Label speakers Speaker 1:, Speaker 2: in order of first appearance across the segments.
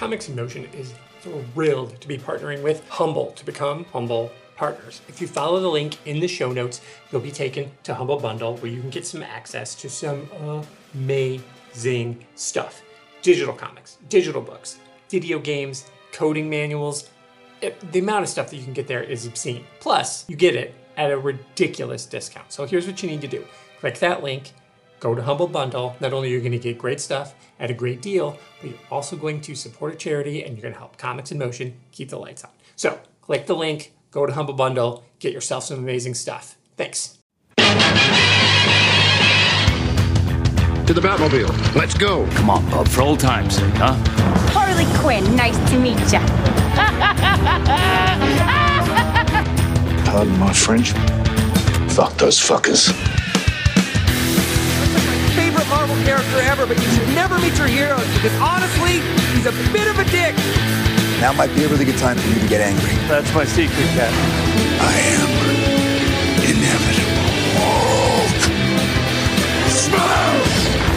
Speaker 1: Comics in Motion is thrilled to be partnering with Humble to become Humble partners. If you follow the link in the show notes, you'll be taken to Humble Bundle where you can get some access to some amazing stuff digital comics, digital books, video games, coding manuals. It, the amount of stuff that you can get there is obscene. Plus, you get it at a ridiculous discount. So here's what you need to do click that link, go to Humble Bundle. Not only are you going to get great stuff at a great deal, but you're also going to support a charity and you're going to help Comics in Motion keep the lights on. So click the link, go to Humble Bundle, get yourself some amazing stuff. Thanks.
Speaker 2: To the Batmobile. Let's go.
Speaker 3: Come on, Bob, for old time's sake, huh?
Speaker 4: Harley Quinn, nice to meet ya.
Speaker 5: Pardon my French. Fuck those fuckers.
Speaker 6: Favorite Marvel character ever, but you should never meet your heroes because honestly, he's a bit of a dick.
Speaker 5: Now might be a really good time for you to get angry.
Speaker 3: That's my secret, Cat.
Speaker 5: I am inevitable. Smoke!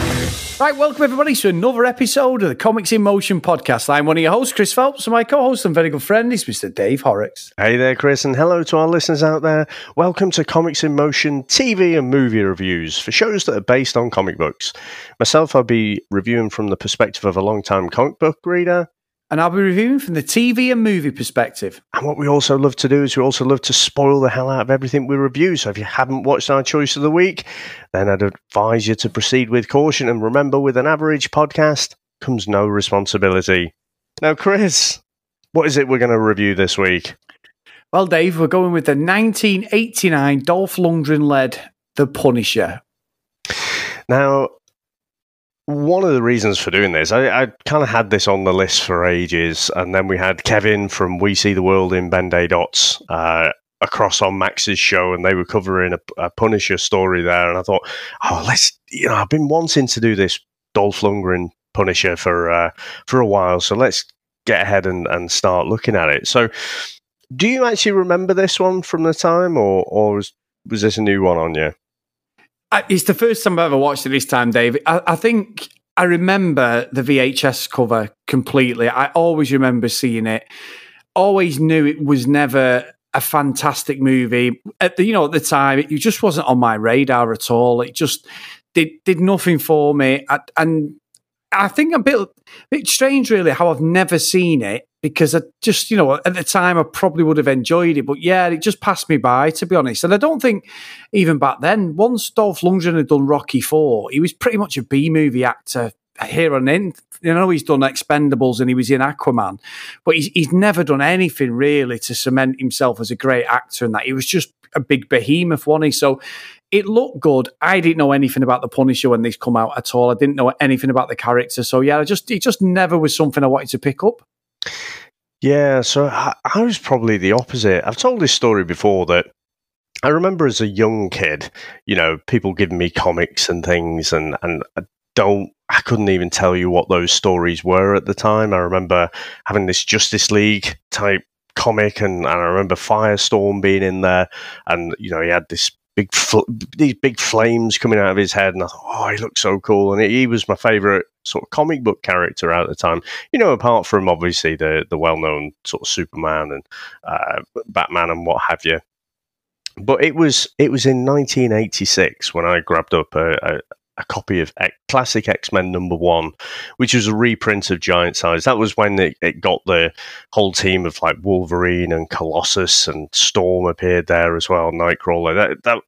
Speaker 7: Right, welcome everybody to another episode of the Comics in Motion podcast. I'm one of your hosts, Chris Phelps, and my co-host and very good friend is Mr. Dave Horrocks.
Speaker 8: Hey there, Chris, and hello to our listeners out there. Welcome to Comics in Motion TV and movie reviews for shows that are based on comic books. Myself, I'll be reviewing from the perspective of a long-time comic book reader.
Speaker 7: And I'll be reviewing from the TV and movie perspective.
Speaker 8: And what we also love to do is we also love to spoil the hell out of everything we review. So if you haven't watched our choice of the week, then I'd advise you to proceed with caution. And remember, with an average podcast comes no responsibility. Now, Chris, what is it we're going to review this week?
Speaker 7: Well, Dave, we're going with the 1989 Dolph Lundgren-led The Punisher.
Speaker 8: Now, one of the reasons for doing this, I, I kind of had this on the list for ages, and then we had Kevin from We See the World in Ben Day Dots uh, across on Max's show, and they were covering a, a Punisher story there, and I thought, oh, let's, you know, I've been wanting to do this Dolph Lundgren Punisher for uh, for a while, so let's get ahead and, and start looking at it. So, do you actually remember this one from the time, or or was, was this a new one on you?
Speaker 7: It's the first time I've ever watched it this time, Dave. I, I think I remember the VHS cover completely. I always remember seeing it. Always knew it was never a fantastic movie. At the you know at the time, it just wasn't on my radar at all. It just did did nothing for me. I, and I think a bit a bit strange, really, how I've never seen it because I just you know at the time I probably would have enjoyed it, but yeah, it just passed me by to be honest. And I don't think even back then, once Dolph Lundgren had done Rocky Four, he was pretty much a B movie actor here and in. You know, he's done Expendables and he was in Aquaman, but he's, he's never done anything really to cement himself as a great actor. And that he was just a big behemoth, he? So it looked good. I didn't know anything about the Punisher when these come out at all. I didn't know anything about the character. So yeah, I just it just never was something I wanted to pick up.
Speaker 8: Yeah, so I, I was probably the opposite. I've told this story before that I remember as a young kid, you know, people giving me comics and things, and and I don't, I couldn't even tell you what those stories were at the time. I remember having this Justice League type comic, and, and I remember Firestorm being in there, and you know, he had this big fl- these big flames coming out of his head, and I thought, oh, he looks so cool, and he was my favorite sort of comic book character at the time. You know, apart from obviously the the well known sort of Superman and uh, Batman and what have you. But it was it was in 1986 when I grabbed up a, a, a copy of classic X Men number one, which was a reprint of Giant Size. That was when it, it got the whole team of like Wolverine and Colossus and Storm appeared there as well, Nightcrawler. That that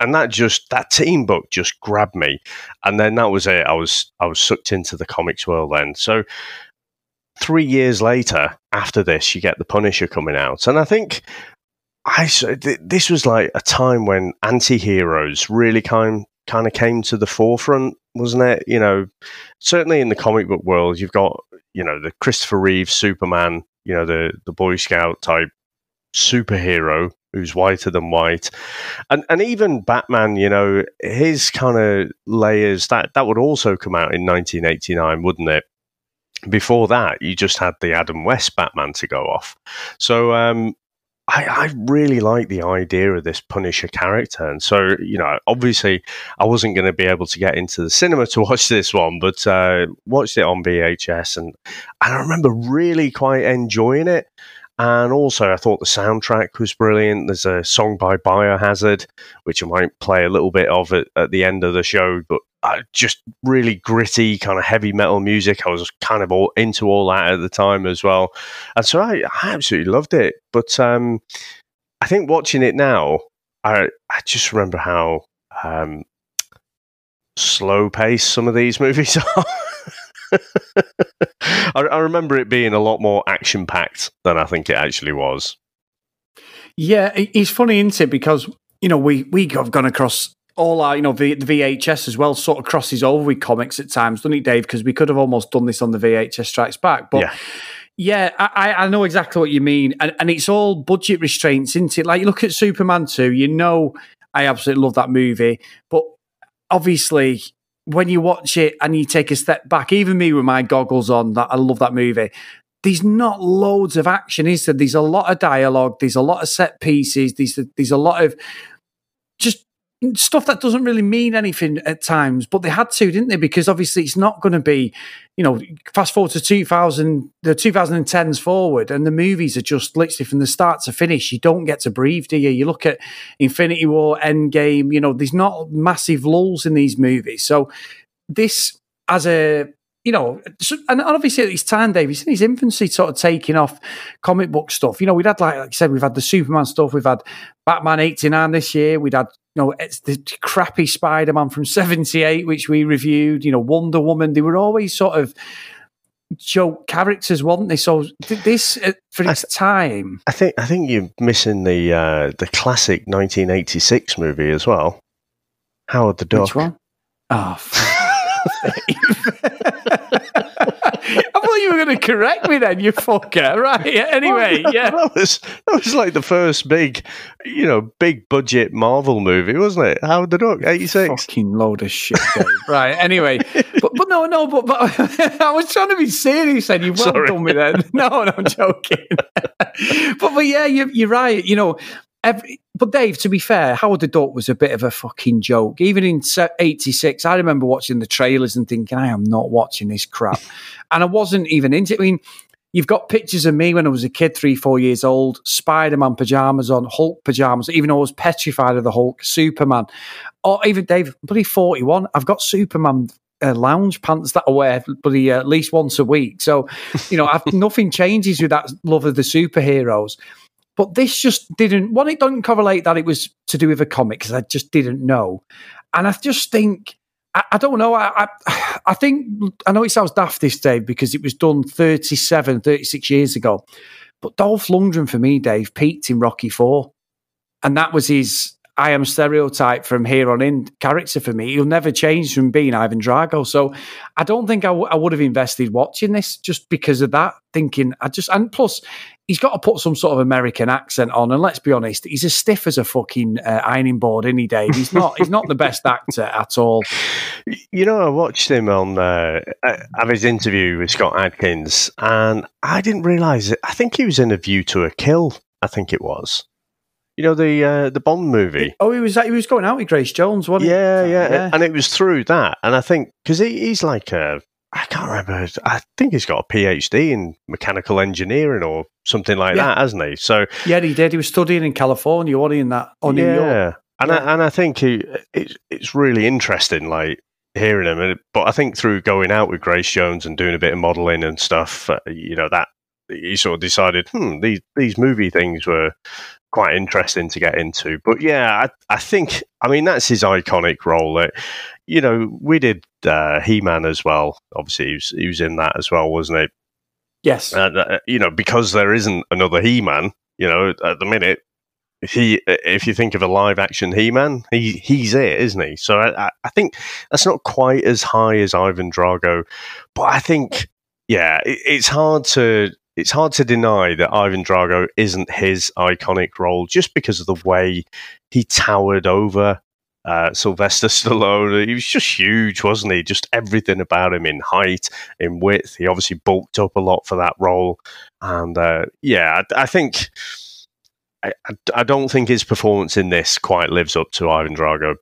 Speaker 8: and that just that team book just grabbed me, and then that was it. I was I was sucked into the comics world then. So three years later, after this, you get the Punisher coming out, and I think I th- this was like a time when anti-heroes really kind kind of came to the forefront, wasn't it? You know, certainly in the comic book world, you've got you know the Christopher Reeve Superman, you know the the Boy Scout type superhero who's whiter than white, and and even Batman, you know, his kind of layers that that would also come out in 1989, wouldn't it? Before that, you just had the Adam West Batman to go off. So um, I, I really like the idea of this Punisher character. And so, you know, obviously I wasn't going to be able to get into the cinema to watch this one, but uh, watched it on VHS and, and I remember really quite enjoying it. And also, I thought the soundtrack was brilliant. There's a song by Biohazard, which I might play a little bit of at, at the end of the show, but uh, just really gritty, kind of heavy metal music. I was kind of all into all that at the time as well. And so I, I absolutely loved it. But um, I think watching it now, I, I just remember how um, slow paced some of these movies are. I, I, remember it being a lot more action packed than I think it actually was.
Speaker 7: Yeah, it's funny, isn't it? Because you know we we have gone across all our you know the, the VHS as well. Sort of crosses over with comics at times, doesn't it, Dave? Because we could have almost done this on the VHS Strikes Back, but. Yeah. Yeah, I, I know exactly what you mean, and, and it's all budget restraints, isn't it? Like you look at Superman two, you know, I absolutely love that movie, but obviously when you watch it and you take a step back, even me with my goggles on, that I love that movie. There's not loads of action, is there? There's a lot of dialogue. There's a lot of set pieces. There's there's a lot of stuff that doesn't really mean anything at times, but they had to, didn't they? Because obviously it's not going to be, you know, fast forward to 2000, the 2010s forward, and the movies are just literally from the start to finish. You don't get to breathe, do you? You look at Infinity War, Endgame, you know, there's not massive lulls in these movies. So this, as a you know, and obviously at this time, Dave, he's in his infancy, sort of taking off comic book stuff. You know, we'd had, like, like I said, we've had the Superman stuff, we've had Batman 89 this year, we'd had you know, it's the crappy Spider Man from 78, which we reviewed, you know, Wonder Woman. They were always sort of joke characters, weren't they? So this, uh, for its time.
Speaker 8: I think I think you're missing the uh, the classic 1986 movie as well. Howard the Duck.
Speaker 7: Which one? Oh, I thought you were going to correct me then, you fucker. Right. Anyway,
Speaker 8: oh,
Speaker 7: yeah.
Speaker 8: That was that was like the first big, you know, big budget Marvel movie, wasn't it? Howard the Duck, eighty six.
Speaker 7: Fucking load of shit. right. Anyway, but but no, no, but but I was trying to be serious. And you well Sorry. done me then. No, no, I'm joking. but but yeah, you, you're right. You know, Every, but Dave, to be fair, Howard the Duck was a bit of a fucking joke. Even in '86, I remember watching the trailers and thinking, "I am not watching this crap," and I wasn't even into. it. I mean, you've got pictures of me when I was a kid, three, four years old, Spider-Man pajamas on, Hulk pajamas. Even though I was petrified of the Hulk, Superman, or even Dave, bloody forty-one. I've got Superman uh, lounge pants that I wear bloody uh, at least once a week. So, you know, I've, nothing changes with that love of the superheroes. But this just didn't. One, it doesn't correlate that it was to do with a comic because I just didn't know, and I just think I, I don't know. I, I, I think I know it sounds daft this Dave because it was done 37, 36 years ago, but Dolph Lundgren for me, Dave, peaked in Rocky Four, and that was his I am stereotype from here on in character for me. He'll never change from being Ivan Drago. So I don't think I, w- I would have invested watching this just because of that. Thinking I just and plus he's got to put some sort of American accent on. And let's be honest, he's as stiff as a fucking uh, ironing board, any day. He's not. he's not the best actor at all.
Speaker 8: You know, I watched him on uh, have his interview with Scott Adkins, and I didn't realise it. I think he was in A View to a Kill. I think it was. You know the uh, the Bond movie.
Speaker 7: Oh, he was he was going out with Grace Jones, wasn't
Speaker 8: yeah, he? Yeah, yeah, and it was through that. And I think because he, he's like a I can't remember. I think he's got a PhD in mechanical engineering or something like yeah. that, hasn't he? So
Speaker 7: yeah, he did. He was studying in California, wasn't he? In that or New yeah. York.
Speaker 8: And yeah. I, and I think he, it's it's really interesting, like hearing him. But I think through going out with Grace Jones and doing a bit of modelling and stuff, uh, you know that he sort of decided, hmm, these these movie things were quite interesting to get into. But yeah, I, I think I mean that's his iconic role. That you know we did uh, He Man as well. Obviously, he was, he was in that as well, wasn't he?
Speaker 7: Yes.
Speaker 8: And uh, you know because there isn't another He Man. You know at the minute. If he, if you think of a live action He Man, he he's it, isn't he? So I, I think that's not quite as high as Ivan Drago, but I think yeah, it, it's hard to it's hard to deny that Ivan Drago isn't his iconic role just because of the way he towered over uh, Sylvester Stallone. He was just huge, wasn't he? Just everything about him in height, in width. He obviously bulked up a lot for that role. And uh, yeah, I, I, think. I, I don't think his performance in this quite lives up to Ivan Drago,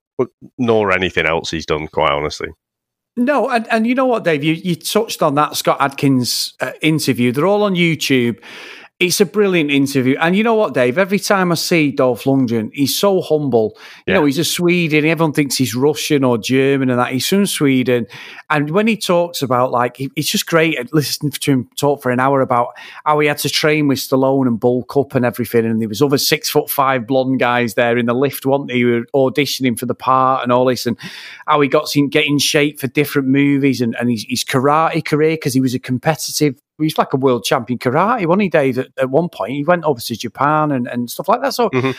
Speaker 8: nor anything else he's done. Quite honestly.
Speaker 7: No, and, and you know what, Dave? You, you touched on that Scott Adkins uh, interview. They're all on YouTube. It's a brilliant interview. And you know what, Dave? Every time I see Dolph Lundgren, he's so humble. You know, he's a Sweden. Everyone thinks he's Russian or German and that. He's from Sweden. And when he talks about, like, it's just great at listening to him talk for an hour about how he had to train with Stallone and bulk up and everything. And there was other six foot five blonde guys there in the lift, weren't they, who were auditioning for the part and all this. And how he got to get in shape for different movies and, and his, his karate career because he was a competitive he was like a world champion karate, wasn't he, Dave? At, at one point, he went over to Japan and, and stuff like that. So,
Speaker 8: Mhm.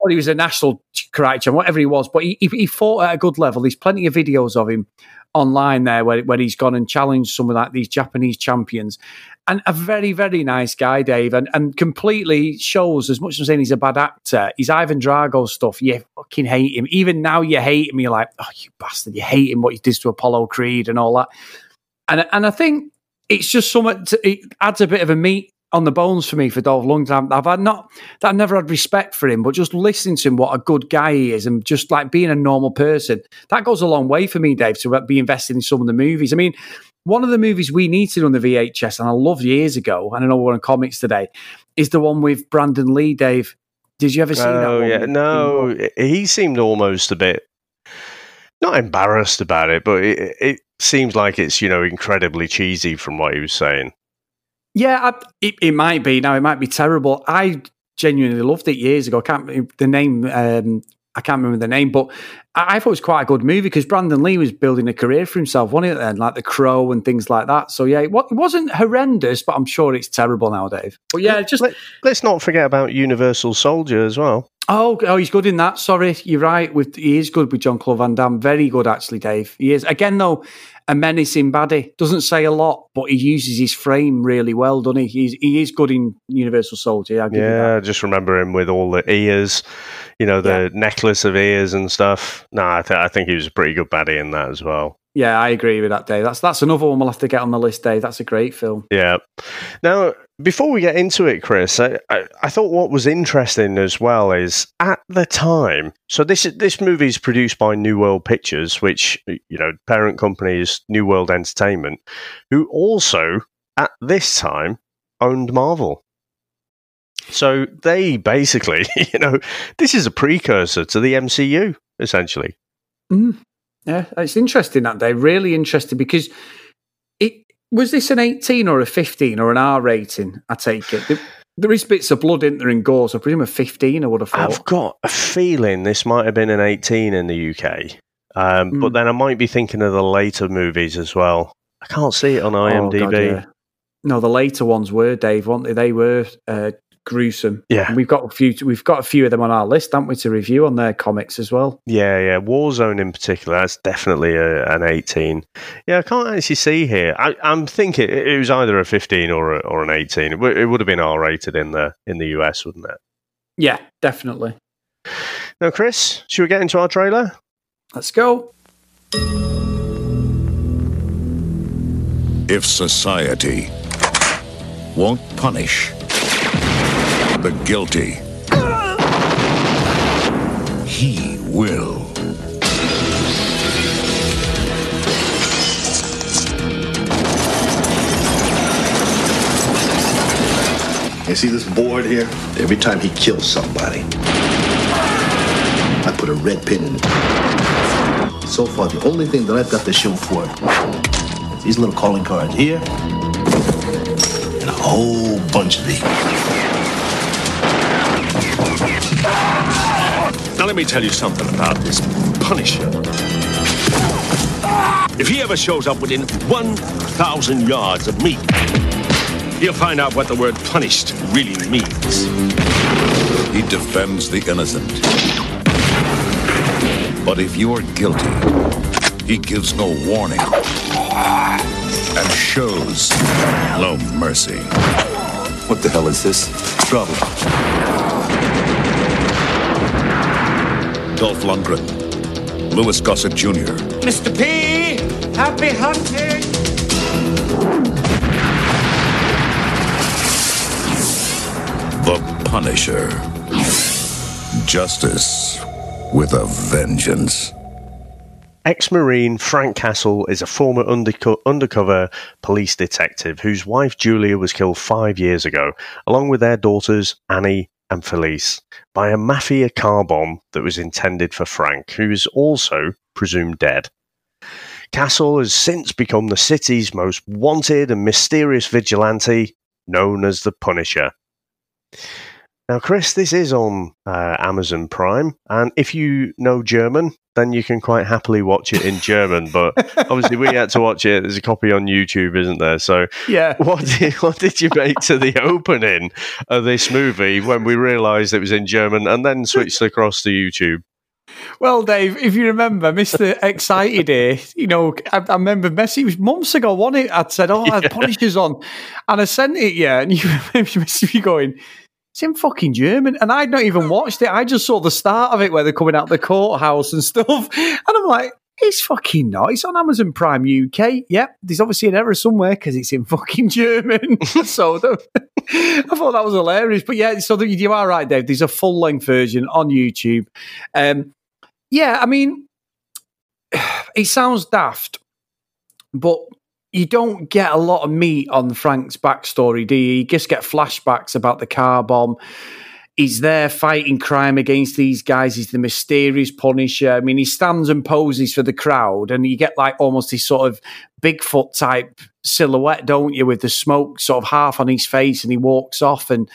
Speaker 7: well, he was a national karate champion, whatever he was, but he, he, he fought at a good level. There's plenty of videos of him online there where, where he's gone and challenged some of like these Japanese champions. And a very, very nice guy, Dave, and, and completely shows as much as I'm saying he's a bad actor, his Ivan Drago stuff, you fucking hate him. Even now you hate him, you're like, oh, you bastard, you hate him, what he did to Apollo Creed and all that. And and I think it's just something. To, it adds a bit of a meat on the bones for me for Dolph Lundgren. I've had not that I've never had respect for him, but just listening to him, what a good guy he is, and just like being a normal person, that goes a long way for me, Dave, to be invested in some of the movies. I mean. One of the movies we needed on the VHS, and I loved years ago, and I know we're on comics today, is the one with Brandon Lee, Dave. Did you ever see that
Speaker 8: Oh
Speaker 7: one?
Speaker 8: yeah, no, he seemed almost a bit not embarrassed about it, but it, it seems like it's you know incredibly cheesy from what he was saying.
Speaker 7: Yeah, I, it, it might be. Now it might be terrible. I genuinely loved it years ago. I can't remember the name. Um, I can't remember the name, but I, I thought it was quite a good movie because Brandon Lee was building a career for himself, wasn't it? Then, like The Crow and things like that. So yeah, it, it wasn't horrendous, but I'm sure it's terrible now, Dave. But yeah, just
Speaker 8: Let, let's not forget about Universal Soldier as well.
Speaker 7: Oh, oh, he's good in that. Sorry, you're right. With he is good with Jean-Claude Van Damme. Very good, actually, Dave. He is again though a menacing baddie. Doesn't say a lot, but he uses his frame really well, doesn't he? He's, he is good in Universal Soldier. I'll give you that.
Speaker 8: Yeah, I just remember him with all the ears, you know, the necklace of ears and stuff. No, I, th- I think he was a pretty good baddie in that as well.
Speaker 7: Yeah, I agree with that, Dave. That's that's another one we'll have to get on the list, Dave. That's a great film.
Speaker 8: Yeah. Now, before we get into it, Chris, I, I, I thought what was interesting as well is at the time. So this is- this movie is produced by New World Pictures, which you know parent company is New World Entertainment, who also at this time owned Marvel. So they basically, you know, this is a precursor to the MCU essentially. Mm.
Speaker 7: Yeah, it's interesting that day. Really interesting because it was this an 18 or a 15 or an R rating. I take it. There, there is bits of blood in there and gore, so I presume a 15. I would have thought.
Speaker 8: I've got a feeling this might have been an 18 in the UK, um,
Speaker 7: Hmm.
Speaker 8: but then I might be thinking of the later movies as well. I can't see it on
Speaker 7: Oh,
Speaker 8: IMDb.
Speaker 7: God, yeah. No, the later ones were Dave, weren't they? They were uh, gruesome.
Speaker 8: Yeah.
Speaker 7: And we've got a few. We've got a few of them on our list, haven't we, to review on their comics as well.
Speaker 8: yeah, yeah, Warzone in particular. That's definitely a, an 18. Yeah, I can't actually see here. I, I'm thinking it it was either a 15 or a, or an 18. It, w- it would have been R rated in the in the US, wouldn't it?
Speaker 7: Yeah, definitely.
Speaker 8: Now, Chris, should we get into our trailer?
Speaker 7: Let's go.
Speaker 5: If society won't punish the guilty, he will.
Speaker 9: You see this board here? Every time he kills somebody, I put a red pin in it. So far, the only thing that I've got to show for it is these little calling cards here and a whole bunch of these.
Speaker 10: Let me tell you something about this Punisher. If he ever shows up within 1,000 yards of me, he'll find out what the word punished really means.
Speaker 5: He defends the innocent. But if you're guilty, he gives no warning and shows no mercy.
Speaker 9: What the hell is this? Trouble.
Speaker 5: Dolph Lundgren, Louis Gossett Jr.,
Speaker 6: Mr. P, happy hunting.
Speaker 5: The Punisher. Justice with a vengeance.
Speaker 8: Ex Marine Frank Castle is a former underco- undercover police detective whose wife Julia was killed five years ago, along with their daughters Annie and Felice, by a mafia car bomb that was intended for Frank, who is also presumed dead. Castle has since become the city's most wanted and mysterious vigilante, known as the Punisher. Now, Chris, this is on uh, Amazon Prime, and if you know German, then you can quite happily watch it in German. But obviously, we had to watch it. There's a copy on YouTube, isn't there? So,
Speaker 7: Yeah.
Speaker 8: what did, what did you make to the opening of this movie when we realised it was in German, and then switched across to YouTube?
Speaker 7: Well, Dave, if you remember, Mr. Excited here, you know, I, I remember Messi, it was months ago, wasn't it? I'd said, oh, I had Punishers on. And I sent it, yeah. And you remember me going, it's in fucking German. And I'd not even watched it. I just saw the start of it where they're coming out the courthouse and stuff. And I'm like, it's fucking not. It's on Amazon Prime UK. Yep. There's obviously an error somewhere because it's in fucking German. so the, I thought that was hilarious. But yeah, so the, you are right, Dave. There's a full length version on YouTube. Um, yeah, I mean, it sounds daft, but you don't get a lot of meat on Frank's backstory, do you? You just get flashbacks about the car bomb. He's there fighting crime against these guys. He's the mysterious Punisher. I mean, he stands and poses for the crowd, and you get like almost this sort of Bigfoot type silhouette, don't you, with the smoke sort of half on his face, and he walks off, and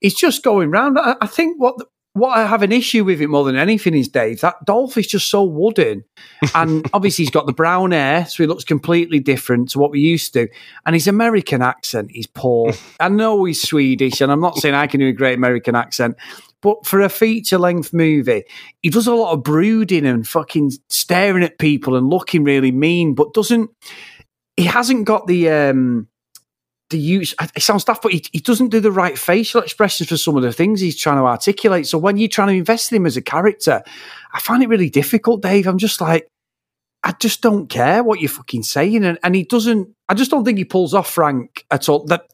Speaker 7: he's just going round. I, I think what what I have an issue with it more than anything is Dave. That Dolph is just so wooden, and obviously he's got the brown hair, so he looks completely different to what we used to. And his American accent is poor. I know he's Swedish, and I'm not saying I can do a great American accent, but for a feature length movie, he does a lot of brooding and fucking staring at people and looking really mean, but doesn't. He hasn't got the. um the use it sounds daft, but he, he doesn't do the right facial expressions for some of the things he's trying to articulate. So when you're trying to invest in him as a character, I find it really difficult, Dave. I'm just like, I just don't care what you're fucking saying. And, and he doesn't, I just don't think he pulls off Frank at all. That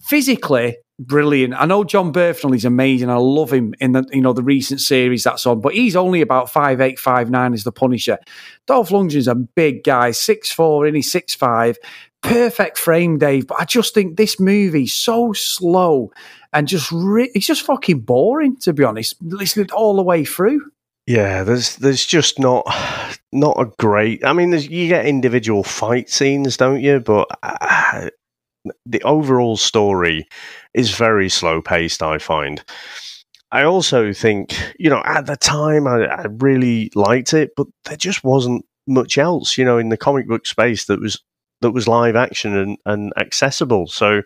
Speaker 7: physically brilliant. I know Jon Bernthal is amazing. I love him in the, you know, the recent series that's on, but he's only about five eight, five nine as the Punisher. Dolph Lundgren's a big guy, six four, and he's six five. Perfect frame, Dave. But I just think this movie's so slow and just re- it's just fucking boring to be honest. Listening all the way through.
Speaker 8: Yeah, there's there's just not not a great. I mean, you get individual fight scenes, don't you? But uh, the overall story is very slow paced. I find. I also think, you know, at the time I, I really liked it, but there just wasn't much else, you know, in the comic book space that was that was live action and, and accessible. So,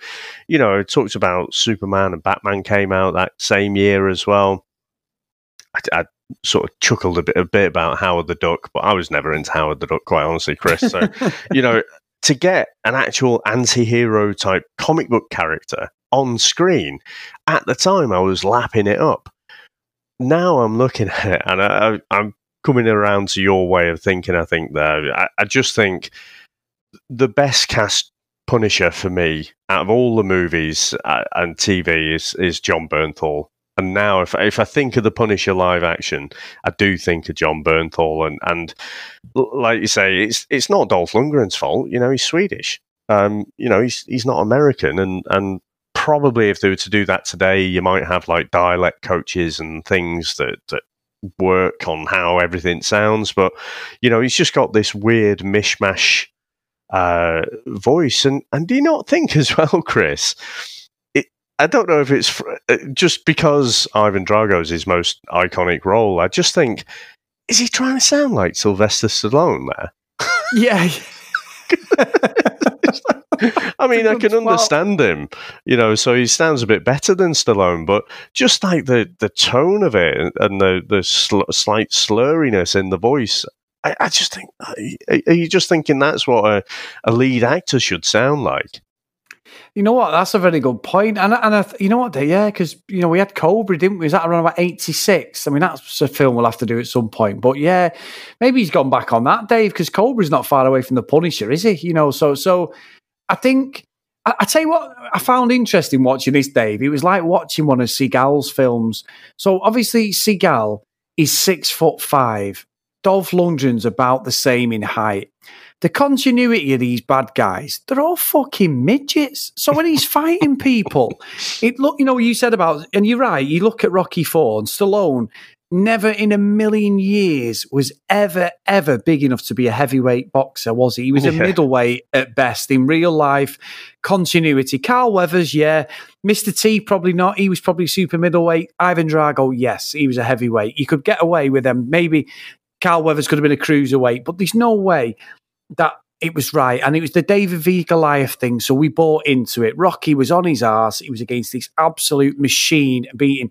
Speaker 8: you know, it talked about Superman and Batman came out that same year as well. I, I sort of chuckled a bit a bit about Howard the Duck, but I was never into Howard the Duck, quite honestly, Chris. So, you know, to get an actual anti-hero type comic book character on screen at the time, I was lapping it up. Now I'm looking at it, and I, I'm coming around to your way of thinking. I think there, I, I just think the best cast Punisher for me out of all the movies uh, and TV is is Jon Bernthal. And now, if if I think of the Punisher live action, I do think of Jon Bernthal, and and like you say, it's it's not Dolph Lundgren's fault. You know, he's Swedish. Um, you know, he's he's not American, and and probably if they were to do that today, you might have like dialect coaches and things that that work on how everything sounds. But you know, he's just got this weird mishmash uh, voice. And, and do you not think as well, Chris? It, I don't know if it's fr- uh, just because Ivan Drago's his most iconic role. I just think, is he trying to sound like Sylvester Stallone there?
Speaker 7: Yeah.
Speaker 8: I mean, I can understand him, you know, so he sounds a bit better than Stallone, but just like the, the tone of it and the, the sl- slight slurriness in the voice, I, I just think, are you just thinking that's what a, a lead actor should sound like?
Speaker 7: You know what? That's a very good point. And and I, you know what? Yeah, because you know we had Cobra, didn't we? Was that around about eighty six? I mean, that's a film we'll have to do at some point. But yeah, maybe he's gone back on that, Dave, because Cobra's not far away from the Punisher, is he? You know, so so I think I, I tell you what, I found interesting watching this, Dave. It was like watching one of Seagal's films. So obviously, Seagal is six foot five. Dolph Lundgren's about the same in height. The continuity of these bad guys, they're all fucking midgets. So when he's fighting people, it look, you know, you said about, and you're right. You look at Rocky Four and Stallone. Never in a million years was ever, ever big enough to be a heavyweight boxer, was he? He was a middleweight at best in real life continuity. Carl Weathers, yeah. Mr. T, probably not. He was probably super middleweight. Ivan Drago, yes, he was a heavyweight. You could get away with them. Maybe Carl Weathers could have been a cruiserweight, but there's no way that it was right. And it was the David v. Goliath thing. So we bought into it. Rocky was on his ass. He was against this absolute machine beating.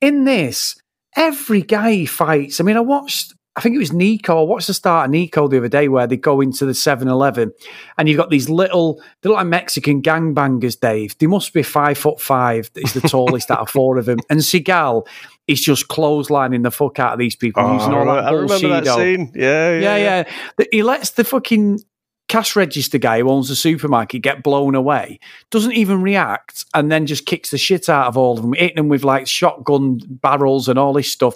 Speaker 7: In this, every guy fights. I mean, I watched, I think it was Nico. I watched the start of Nico the other day where they go into the 7 Eleven and you've got these little, they look like Mexican gangbangers, Dave. They must be five foot five. Is the tallest out of four of them. And Seagal is just clotheslining the fuck out of these people
Speaker 8: Oh,
Speaker 7: using
Speaker 8: I
Speaker 7: all
Speaker 8: remember,
Speaker 7: that
Speaker 8: I remember that scene. Yeah, yeah,
Speaker 7: Yeah, yeah. He lets the fucking cash register guy who owns the supermarket get blown away, doesn't even react, and then just kicks the shit out of all of them, hitting them with like shotgun barrels and all this stuff.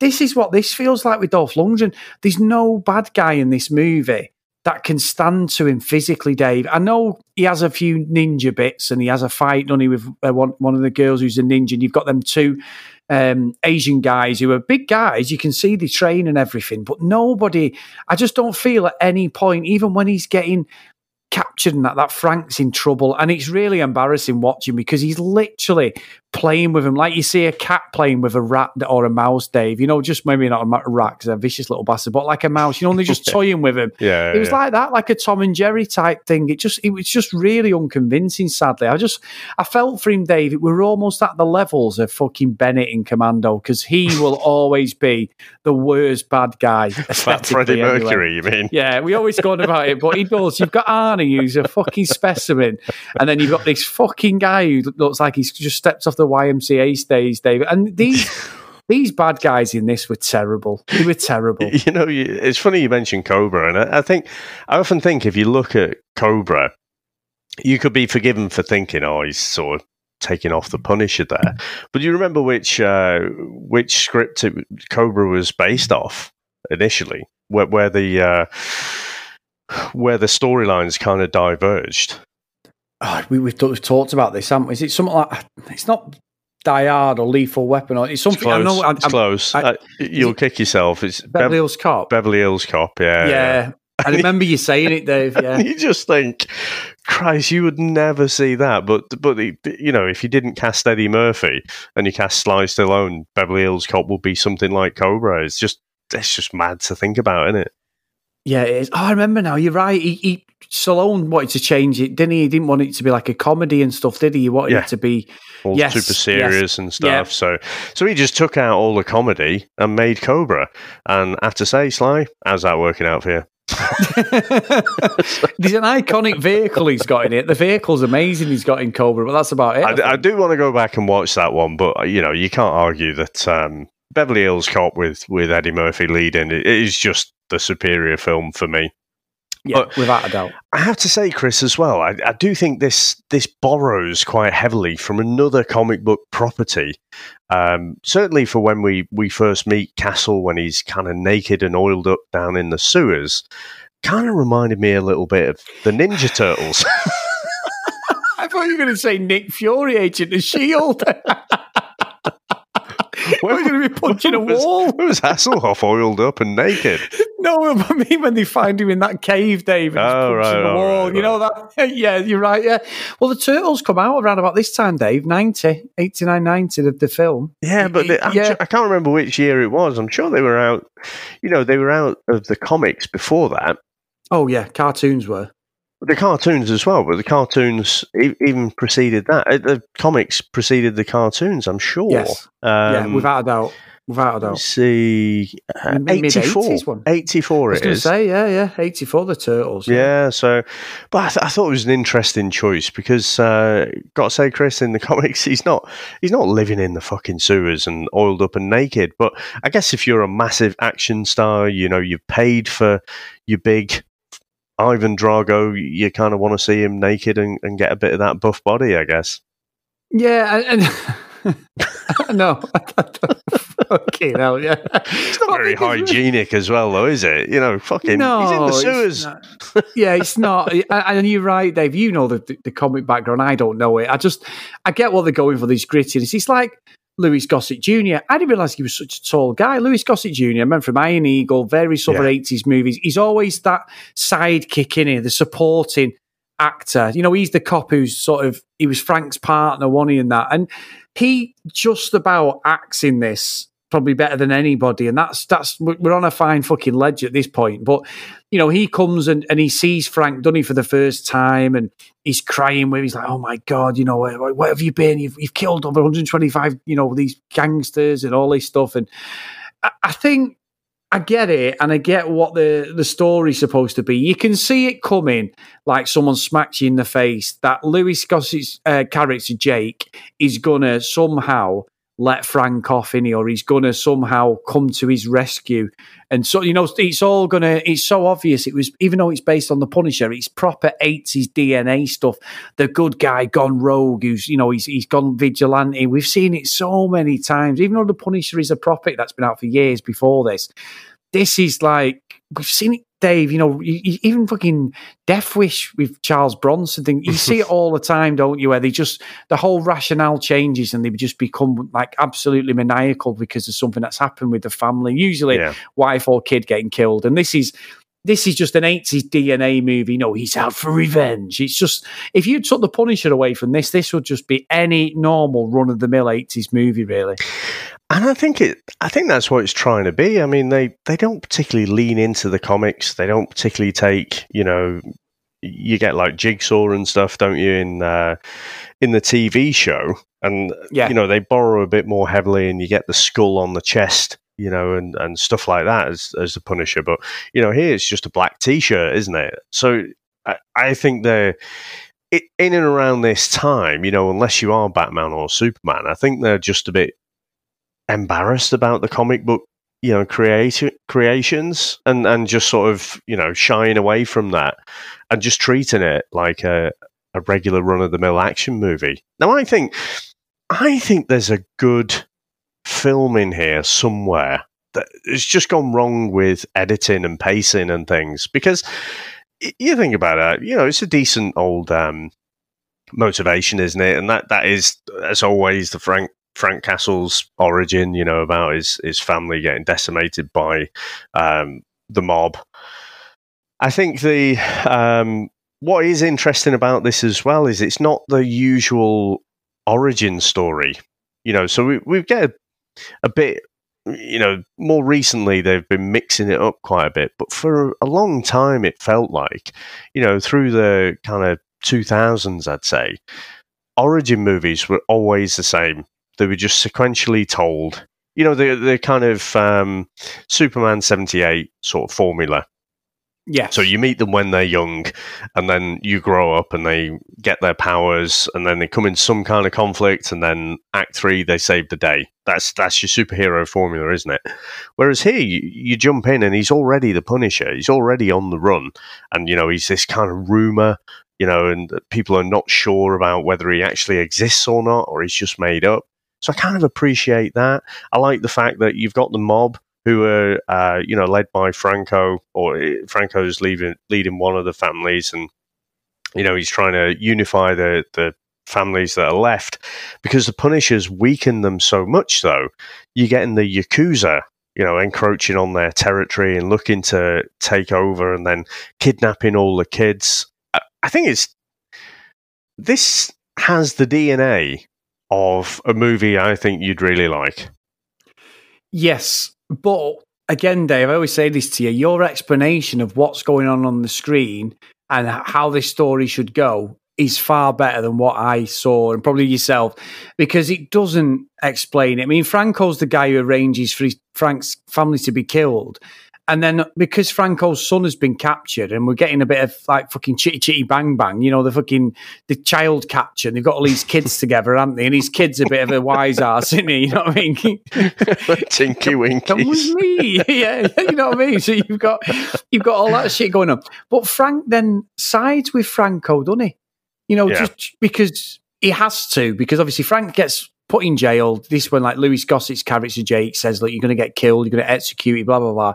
Speaker 7: This is what this feels like with Dolph Lundgren. There's no bad guy in this movie that can stand to him physically, Dave. I know he has a few ninja bits and he has a fight, doesn't he, with uh, one, one of the girls who's a ninja. And you've got them two um, Asian guys who are big guys. You can see they train and everything, but nobody, I just don't feel at any point, even when he's getting captured and that, that Frank's in trouble. And it's really embarrassing watching because he's literally playing with him like you see a cat playing with a rat or a mouse, Dave. You know, just maybe not a rat because they're a vicious little bastard, but like a mouse, you know, and they're just toying with him.
Speaker 8: Yeah,
Speaker 7: It was
Speaker 8: yeah.
Speaker 7: like that, like a Tom and Jerry type thing. It just, it was just really unconvincing. Sadly, I just, I felt for him, Dave. We were almost at the levels of fucking Bennett in Commando because he will always be the worst bad guy. Aesthetically
Speaker 8: Freddie
Speaker 7: anyway.
Speaker 8: Mercury, you mean?
Speaker 7: Yeah, we always go on about it, but he does. You've got Arnie, who's a fucking specimen, and then you've got this fucking guy who looks like he's just stepped off the YMCA stage, David. And these these bad guys in this were terrible. They were terrible.
Speaker 8: You know, you, it's funny you mentioned Cobra, and I, I think I often think if you look at Cobra, you could be forgiven for thinking, "Oh, he's sort of taking off the Punisher there." But do you remember which uh, which script it, Cobra was based off initially, where, where the uh, where the storylines kind of diverged.
Speaker 7: Oh, we, we've, we've talked about this, haven't we? Is it something like it's not Die Hard or Lethal Weapon or it's
Speaker 8: It's
Speaker 7: something?
Speaker 8: close.
Speaker 7: I know. I,
Speaker 8: it's
Speaker 7: I'm-
Speaker 8: close.
Speaker 7: I-
Speaker 8: uh, you'll kick yourself. It's
Speaker 7: Beverly
Speaker 8: Bev-
Speaker 7: Hills Cop.
Speaker 8: Beverly Hills Cop. Yeah,
Speaker 7: yeah, I remember you saying it, Dave. Yeah.
Speaker 8: you just think, Christ, you would never see that. But but the- you know, if you didn't cast Eddie Murphy and you cast Sly Stallone, Beverly Hills Cop will be something like Cobra. It's just it's just mad to think about, isn't it?
Speaker 7: Yeah, it is. Oh, I remember now. You're right. He, he Stallone wanted to change it, didn't he? He didn't want it to be like a comedy and stuff, did he? He wanted
Speaker 8: Yeah.
Speaker 7: it to be
Speaker 8: All
Speaker 7: yes,
Speaker 8: super serious
Speaker 7: yes.
Speaker 8: and stuff. So so he just took out all the comedy and made Cobra. And I have to say, Sly, how's that working out for you?
Speaker 7: There's an iconic vehicle he's got in it. The vehicle's amazing. He's got in Cobra, but that's about it. I
Speaker 8: I, I do want to go back and watch that one, but uh, you know, you can't argue that um, Beverly Hills Cop with with Eddie Murphy leading it is just the superior film for me.
Speaker 7: yeah,
Speaker 8: but-
Speaker 7: without a doubt.
Speaker 8: I have to say, Chris, as well, I, I do think this this borrows quite heavily from another comic book property. Um, certainly for when we we first meet Castle when he's kind of naked and oiled up down in the sewers, kind of reminded me a little bit of the Ninja Turtles.
Speaker 7: I thought you were going to say Nick Fury, Agent of Shield. We're going to be punching a
Speaker 8: was,
Speaker 7: wall.
Speaker 8: Where was Hasselhoff oiled up and naked?
Speaker 7: No, I mean when they find him in that cave, Dave, and he's
Speaker 8: Oh,
Speaker 7: punching
Speaker 8: right,
Speaker 7: the wall.
Speaker 8: right,
Speaker 7: you know that? Yeah, you're right. Yeah. Well, the Turtles come out around about this time, Dave, 90, 89, 90 of the film.
Speaker 8: Yeah, but they, I'm
Speaker 7: Yeah.
Speaker 8: I can't remember which year it was. I'm sure they were out. You know, they were out of the comics before that.
Speaker 7: Oh, yeah, cartoons were.
Speaker 8: The cartoons as well, but the cartoons even preceded that. Uh, The comics preceded the cartoons, I'm sure.
Speaker 7: Yes.
Speaker 8: Um,
Speaker 7: yeah, without a doubt. Without a doubt.
Speaker 8: Let's see. Uh,
Speaker 7: Mid-
Speaker 8: 84.
Speaker 7: mid-eighties one.
Speaker 8: 84
Speaker 7: I was going to
Speaker 8: is.
Speaker 7: say, yeah, yeah, 84, the Turtles.
Speaker 8: Yeah, so, but I, th- I thought it was an interesting choice because, uh, got to say, Chris, in the comics, he's not he's not living in the fucking sewers and oiled up and naked. But I guess if you're a massive action star, you know, you've paid for your big Ivan Drago, you kind of want to see him naked and, and get a bit of that buff body, I guess.
Speaker 7: Yeah, and, and no, okay, no, yeah,
Speaker 8: it's not very hygienic as well, though, is it? You know, fucking,
Speaker 7: no,
Speaker 8: he's in the sewers.
Speaker 7: It's yeah, it's not. And you're right, Dave. You know the, the, the comic background. I don't know it. I just, I get what they're going for. These grittiness. It's like Louis Gossett Jr. I didn't realize he was such a tall guy. Louis Gossett Jr. I remember from Iron Eagle, various other yeah. 80s movies. He's always that sidekick in here, the supporting actor. You know, he's the cop who's sort of he was Frank's partner, one in that, and he just about acts in this probably better than anybody. And that's that's we're on a fine fucking ledge at this point. But you know, he comes and, and he sees Frank Dunny for the first time, and he's crying with. He's like, "Oh my god, you know, where, where have you been? You've, you've killed over 125, you know, these gangsters and all this stuff." And I, I think I get it, and I get what the the story's supposed to be. You can see it coming, like someone smacks you in the face. That Louis Gossett's uh, character Jake is gonna somehow let Frank off in or he's gonna somehow come to his rescue. And so you know, it's all gonna. It's so obvious. It was even though it's based on the Punisher, it's proper eighties DNA stuff. The good guy gone rogue, who's you know he's he's gone vigilante. We've seen it so many times. Even though the Punisher is a prophet that's been out for years before this, this is like we've seen it Dave, you know, you, you, even fucking Death Wish with Charles Bronson thing, you see it all the time, don't you? Where they just the whole rationale changes and they just become like absolutely maniacal because of something that's happened with the family, usually yeah. wife or kid getting killed. And this is this is just an 80s DNA movie. No, he's out for revenge. It's just, if you took the Punisher away from this, this would just be any normal run of the mill 80s movie, really.
Speaker 8: And I think it. I think that's what it's trying to be. I mean, they they don't particularly lean into the comics. They don't particularly take. You know, you get like Jigsaw and stuff, don't you? In uh, in the TV show, and yeah. you know they borrow a bit more heavily, and you get the skull on the chest. You know, and, and stuff like that as as the Punisher. But you know, here it's just a black T-shirt, isn't it? So I, I think they're in and around this time, you know, unless you are Batman or Superman, I think they're just a bit embarrassed about the comic book you know creati- creations and and just sort of you know shying away from that and just treating it like a a regular run of the mill action movie. Now i think i think there's a good film in here somewhere that has just gone wrong with editing and pacing and things because you think about it you know it's a decent old um, motivation isn't it? And that that is as always the frank Frank Castle's origin, you know, about his his family getting decimated by um, the mob. I think the um, what is interesting about this as well is it's not the usual origin story. You know, so we we get a, a bit you know, more recently they've been mixing it up quite a bit, but for a long time it felt like, you know, through the kind of 2000s, I'd say, origin movies were always the same. They were just sequentially told. You know, the the kind of um, Superman seventy eight sort of formula.
Speaker 7: Yeah.
Speaker 8: So you meet them when they're young, and then you grow up and they get their powers, and then they come in some kind of conflict, and then Act Three they save the day. That's that's your superhero formula, isn't it? Whereas here you, you jump in and he's already the Punisher. He's already on the run, and you know he's this kind of rumor, you know, and people are not sure about whether he actually exists or not, or he's just made up. So I kind of appreciate that. I like the fact that you've got the mob who are, uh, you know, led by Franco, or eh, Franco's leading leading one of the families, and you know he's trying to unify the the families that are left because the Punishers weaken them so much. Though you're getting the Yakuza, you know, encroaching on their territory and looking to take over, and then kidnapping all the kids. I think it's this has the DNA of a movie I think you'd really like.
Speaker 7: Yes, but again, Dave, I always say this to you: your explanation of what's going on on the screen and how this story should go is far better than what I saw, and probably yourself, because it doesn't explain it. I mean, Franco's the guy who arranges for his, Frank's family to be killed, And then because Franco's son has been captured and we're getting a bit of like fucking chitty chitty bang bang, you know, the fucking the child capture and they've got all these kids together, haven't they? And his kid's a bit of a wise ass, isn't he? You know what I mean?
Speaker 8: Tinky Winky.
Speaker 7: Come with me. yeah, you know what I mean? So you've got you've got all that shit going on. But Frank then sides with Franco, doesn't he? You know,
Speaker 8: Yeah.
Speaker 7: just because he has to, because obviously Frank gets put in jail. This one, like Louis Gossett's character Jake says, Look, you're gonna get killed, you're gonna execute, blah blah blah.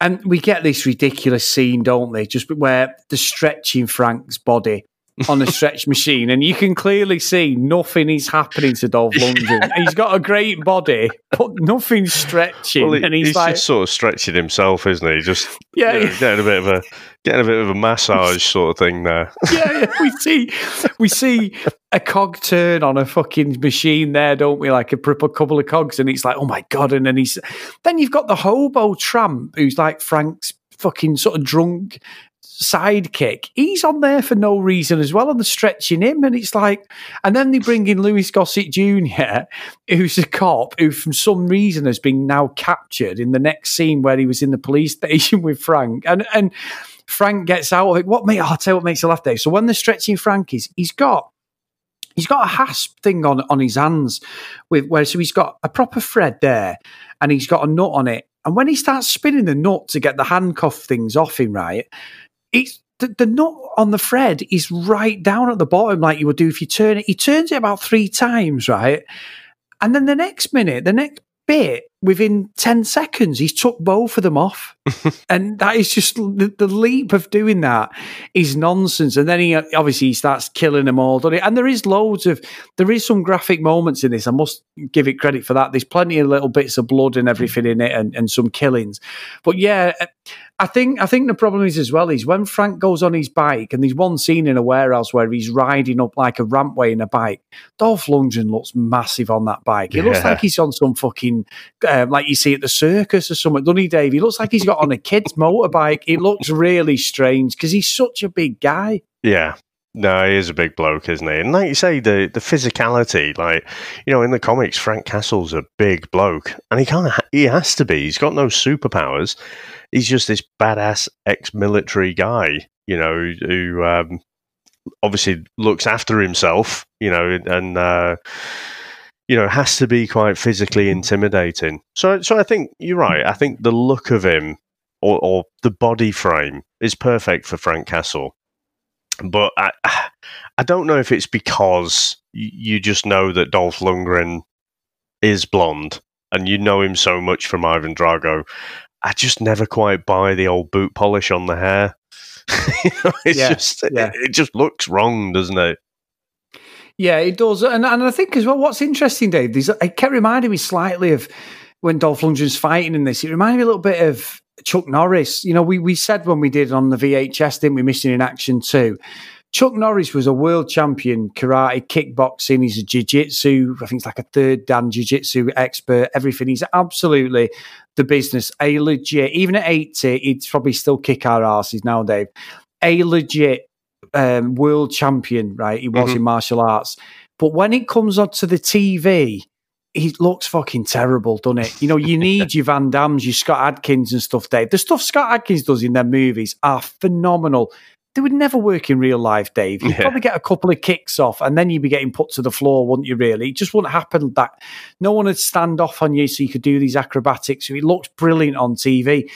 Speaker 7: And we get this ridiculous scene, don't they? Just where the stretching Frank's body on a stretch machine, and you can clearly see nothing is happening to Dolph Lundgren. He's got a great body, but nothing's stretching,
Speaker 8: Well, he-
Speaker 7: and he's,
Speaker 8: he's
Speaker 7: like,
Speaker 8: just sort of stretching himself, isn't he? Just
Speaker 7: Yeah,
Speaker 8: you know,
Speaker 7: yeah.
Speaker 8: getting a bit of a getting a bit of a massage sort of thing there.
Speaker 7: yeah, yeah, we see we see a cog turn on a fucking machine there, don't we? Like a proper couple of cogs, and it's like, oh my god! And then he's then you've got the hobo tramp who's like Frank's fucking sort of drunk sidekick. He's on there for no reason as well, and they're stretching him, and it's like, and then they bring in Louis Gossett Jr., who's a cop who, from some reason, has been now captured in the next scene where he was in the police station with Frank, and and. Frank gets out of it. What mate? I'll tell you what makes you laugh, Dave. So when they're stretching Frank, he's, he's got he's got a hasp thing on on his hands with where so he's got a proper thread there, and he's got a nut on it. And when he starts spinning the nut to get the handcuff things off him, right, it's the, the nut on the thread is right down at the bottom, like you would do if you turn it. He turns it about three times, right, and then the next minute, the next bit, within ten seconds, he's took both of them off and that is just the, the leap of doing that is nonsense. And then he obviously he starts killing them all, doesn't he? And there is loads of there is some graphic moments in this. I must give it credit for that. There's plenty of little bits of blood and everything in it, and, and some killings. But yeah, I think I think the problem is as well is when Frank goes on his bike, and there's one scene in a warehouse where he's riding up like a rampway in a bike. Dolph Lundgren looks massive on that bike. It looks like he's on some fucking um, like you see at the circus or something, doesn't he, Dave? He looks like he's got on a kid's motorbike. It looks really strange because he's such a big guy.
Speaker 8: Yeah. No, he is a big bloke, isn't he? And like you say, the the physicality, like you know, in the comics, Frank Castle's a big bloke, and he of he has to be. He's got no superpowers. He's just this badass ex-military guy, you know, who um, obviously looks after himself, you know, and uh, you know has to be quite physically intimidating. So, so I think you're right. I think the look of him or, or the body frame is perfect for Frank Castle but I, I don't know if it's because you just know that Dolph Lundgren is blonde and you know him so much from Ivan Drago. I just never quite buy the old boot polish on the hair. You know, it's
Speaker 7: Yeah,
Speaker 8: just
Speaker 7: yeah.
Speaker 8: it, it just looks wrong, doesn't it?
Speaker 7: Yeah, it does. And, and I think as well, what's interesting, Dave, is it kept reminding me slightly of when Dolph Lundgren's fighting in this. It reminded me a little bit of Chuck Norris. You know, we, we said when we did on the VHS, didn't we, Missing in Action too. Chuck Norris was a world champion karate, kickboxing. He's a jiu-jitsu. I think it's like a third dan jiu-jitsu expert. Everything. He's absolutely the business. A legit. Even at eighty, he'd probably still kick our asses now, Dave. A legit um, world champion, right? He was
Speaker 8: Mhm.
Speaker 7: in martial arts. But when it comes onto the TV, he looks fucking terrible, doesn't it? You know, you need your Van Dammes, your Scott Adkins and stuff, Dave. The stuff Scott Adkins does in their movies are phenomenal. They would never work in real life, Dave. You'd
Speaker 8: Yeah.
Speaker 7: probably get a couple of kicks off and then you'd be getting put to the floor, wouldn't you, really? It just wouldn't happen that no one would stand off on you so you could do these acrobatics. He looks brilliant on TV.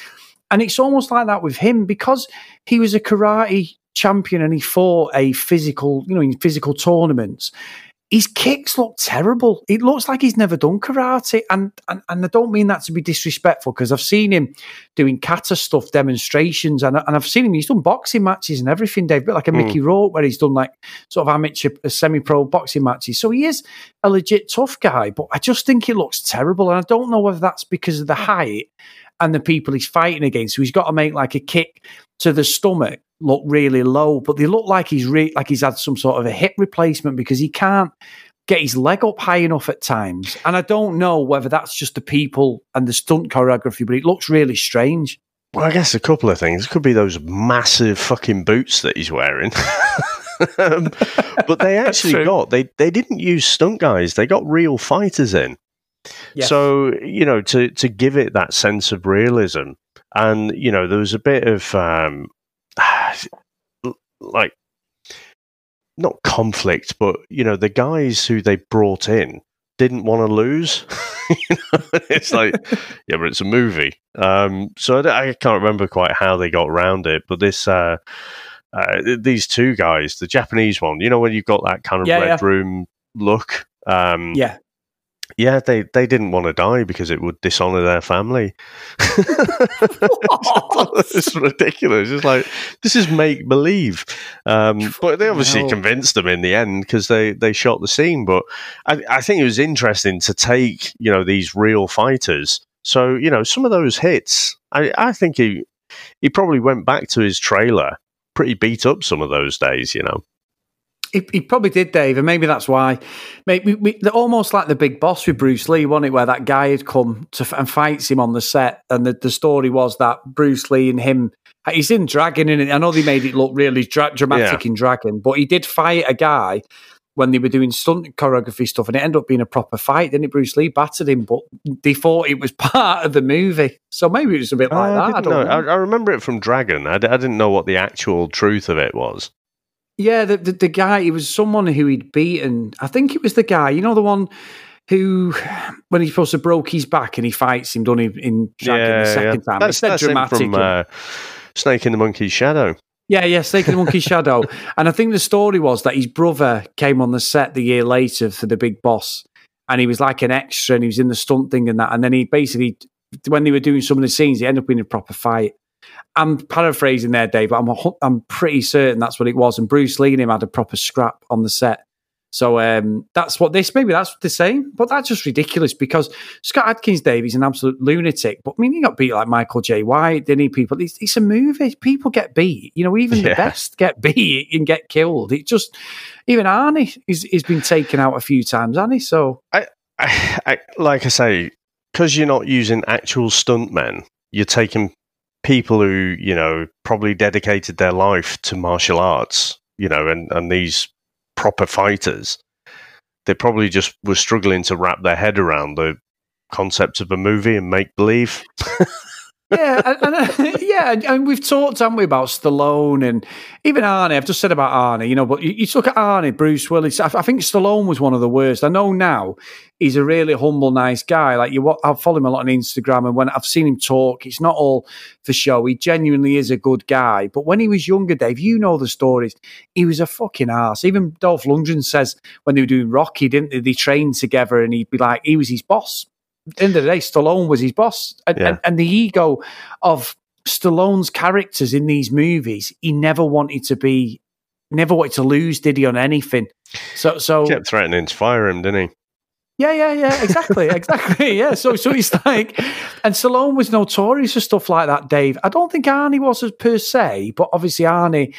Speaker 7: And it's almost like that with him because he was a karate champion and he fought a physical, you know, in physical tournaments. His kicks look terrible. It looks like he's never done karate. And and, and I don't mean that to be disrespectful because I've seen him doing kata stuff demonstrations and, and I've seen him, he's done boxing matches and everything, Dave, but like a
Speaker 8: Mm.
Speaker 7: Mickey Rourke where he's done like sort of amateur, semi pro boxing matches. So he is a legit tough guy, but I just think it looks terrible. And I don't know whether that's because of the height and the people he's fighting against. So he's got to make like a kick to the stomach look really low, but they look like he's re- like he's had some sort of a hip replacement because he can't get his leg up high enough at times. And I don't know whether that's just the people and the stunt choreography, but it looks really strange.
Speaker 8: Well, I guess a couple of things. It could be those massive fucking boots that he's wearing. um, but they actually got they they didn't use stunt guys. They got real fighters in.
Speaker 7: Yes.
Speaker 8: So you know to to give it that sense of realism. and you know there was a bit of um, like not conflict, but you know the guys who they brought in didn't want to lose. you know? It's like, yeah, but it's a movie. Um, so I, don't- I can't remember quite how they got around it, but this. Uh, uh, these two guys, the Japanese one, you know, when you've got that kind of
Speaker 7: Yeah,
Speaker 8: red
Speaker 7: yeah.
Speaker 8: room look, um,
Speaker 7: Yeah.
Speaker 8: Yeah, they, they didn't want to die because it would dishonor their family. it's ridiculous. It's like this is make believe, um, but they obviously
Speaker 7: hell.
Speaker 8: convinced them in the end because they, they shot the scene. But I, I think it was interesting to take you know these real fighters. So you know some of those hits, I, I think he he probably went back to his trailer pretty beat up some of those days. You know,
Speaker 7: He, he probably did, Dave, and maybe that's why. Maybe we, they're almost like the big boss with Bruce Lee, wasn't it? Where that guy had come to f- and fights him on the set, and the, the story was that Bruce Lee and him. He's in Dragon, and. I know they made it look really dra- dramatic
Speaker 8: Yeah.
Speaker 7: in Dragon, but he did fight a guy when they were doing stunt choreography stuff, and it ended up being a proper fight. Didn't it? Bruce Lee battered him, but they thought it was part of the movie, so maybe it was a bit like
Speaker 8: I,
Speaker 7: that. I
Speaker 8: didn't
Speaker 7: don't
Speaker 8: know.
Speaker 7: know.
Speaker 8: I, I remember it from Dragon. I, d- I didn't know what the actual truth of it was.
Speaker 7: Yeah, the, the the guy. He was someone who he'd beaten. I think it was the guy. You know, the one who, when he supposed to broke his back and he fights him, done him in Dragon the second time.
Speaker 8: That's,
Speaker 7: it's
Speaker 8: that's him from uh, Snake in the Monkey's Shadow.
Speaker 7: Yeah, yeah, Snake in the Monkey's Shadow. And I think the story was that his brother came on the set the year later for the big boss. And he was like an extra and he was in the stunt thing and that. And then he basically, when they were doing some of the scenes, he ended up in a proper fight. I'm paraphrasing there, Dave, but I'm, a I'm pretty certain that's what it was. And Bruce Lee and him had a proper scrap on the set. So um, that's what this, maybe that's the same, but that's just ridiculous because Scott Adkins, Dave, he's an absolute lunatic. But I mean, he got beat like Michael Jai White, didn't he? People, it's, it's a movie. People get beat. You know, even the best get beat and get killed. It just, even Arnie is, has been taken out a few times, hasn't he? So,
Speaker 8: I, I, like I say, because you're not using actual stuntmen, you're taking people who you know probably dedicated their life to martial arts, you know, and and these proper fighters. They probably just were struggling to wrap their head around the concept of a movie and make believe.
Speaker 7: yeah, and, and, yeah, and- we've talked, haven't we, about Stallone and even Arnie. I've just said about Arnie, you know, but you, you look at Arnie, Bruce Willis. I, I think Stallone was one of the worst. I know now he's a really humble, nice guy. Like you, I follow him a lot on Instagram, and when I've seen him talk, it's not all for show. He genuinely is a good guy. But when he was younger, Dave, you know the stories. He was a fucking ass. Even Dolph Lundgren says when they were doing Rocky, didn't they? They trained together, and he'd be like, he was his boss at the end of the day, Stallone was his boss. And,
Speaker 8: Yeah.
Speaker 7: and, and the ego of Stallone's characters in these movies, he never wanted to be, never wanted to lose, did he, on anything? So, so
Speaker 8: Kept threatening to fire him, didn't he?
Speaker 7: Yeah, yeah, yeah, exactly, exactly. Yeah. So, so it's like, and Stallone was notorious for stuff like that, Dave. I don't think Arnie was as per se, but obviously Arnie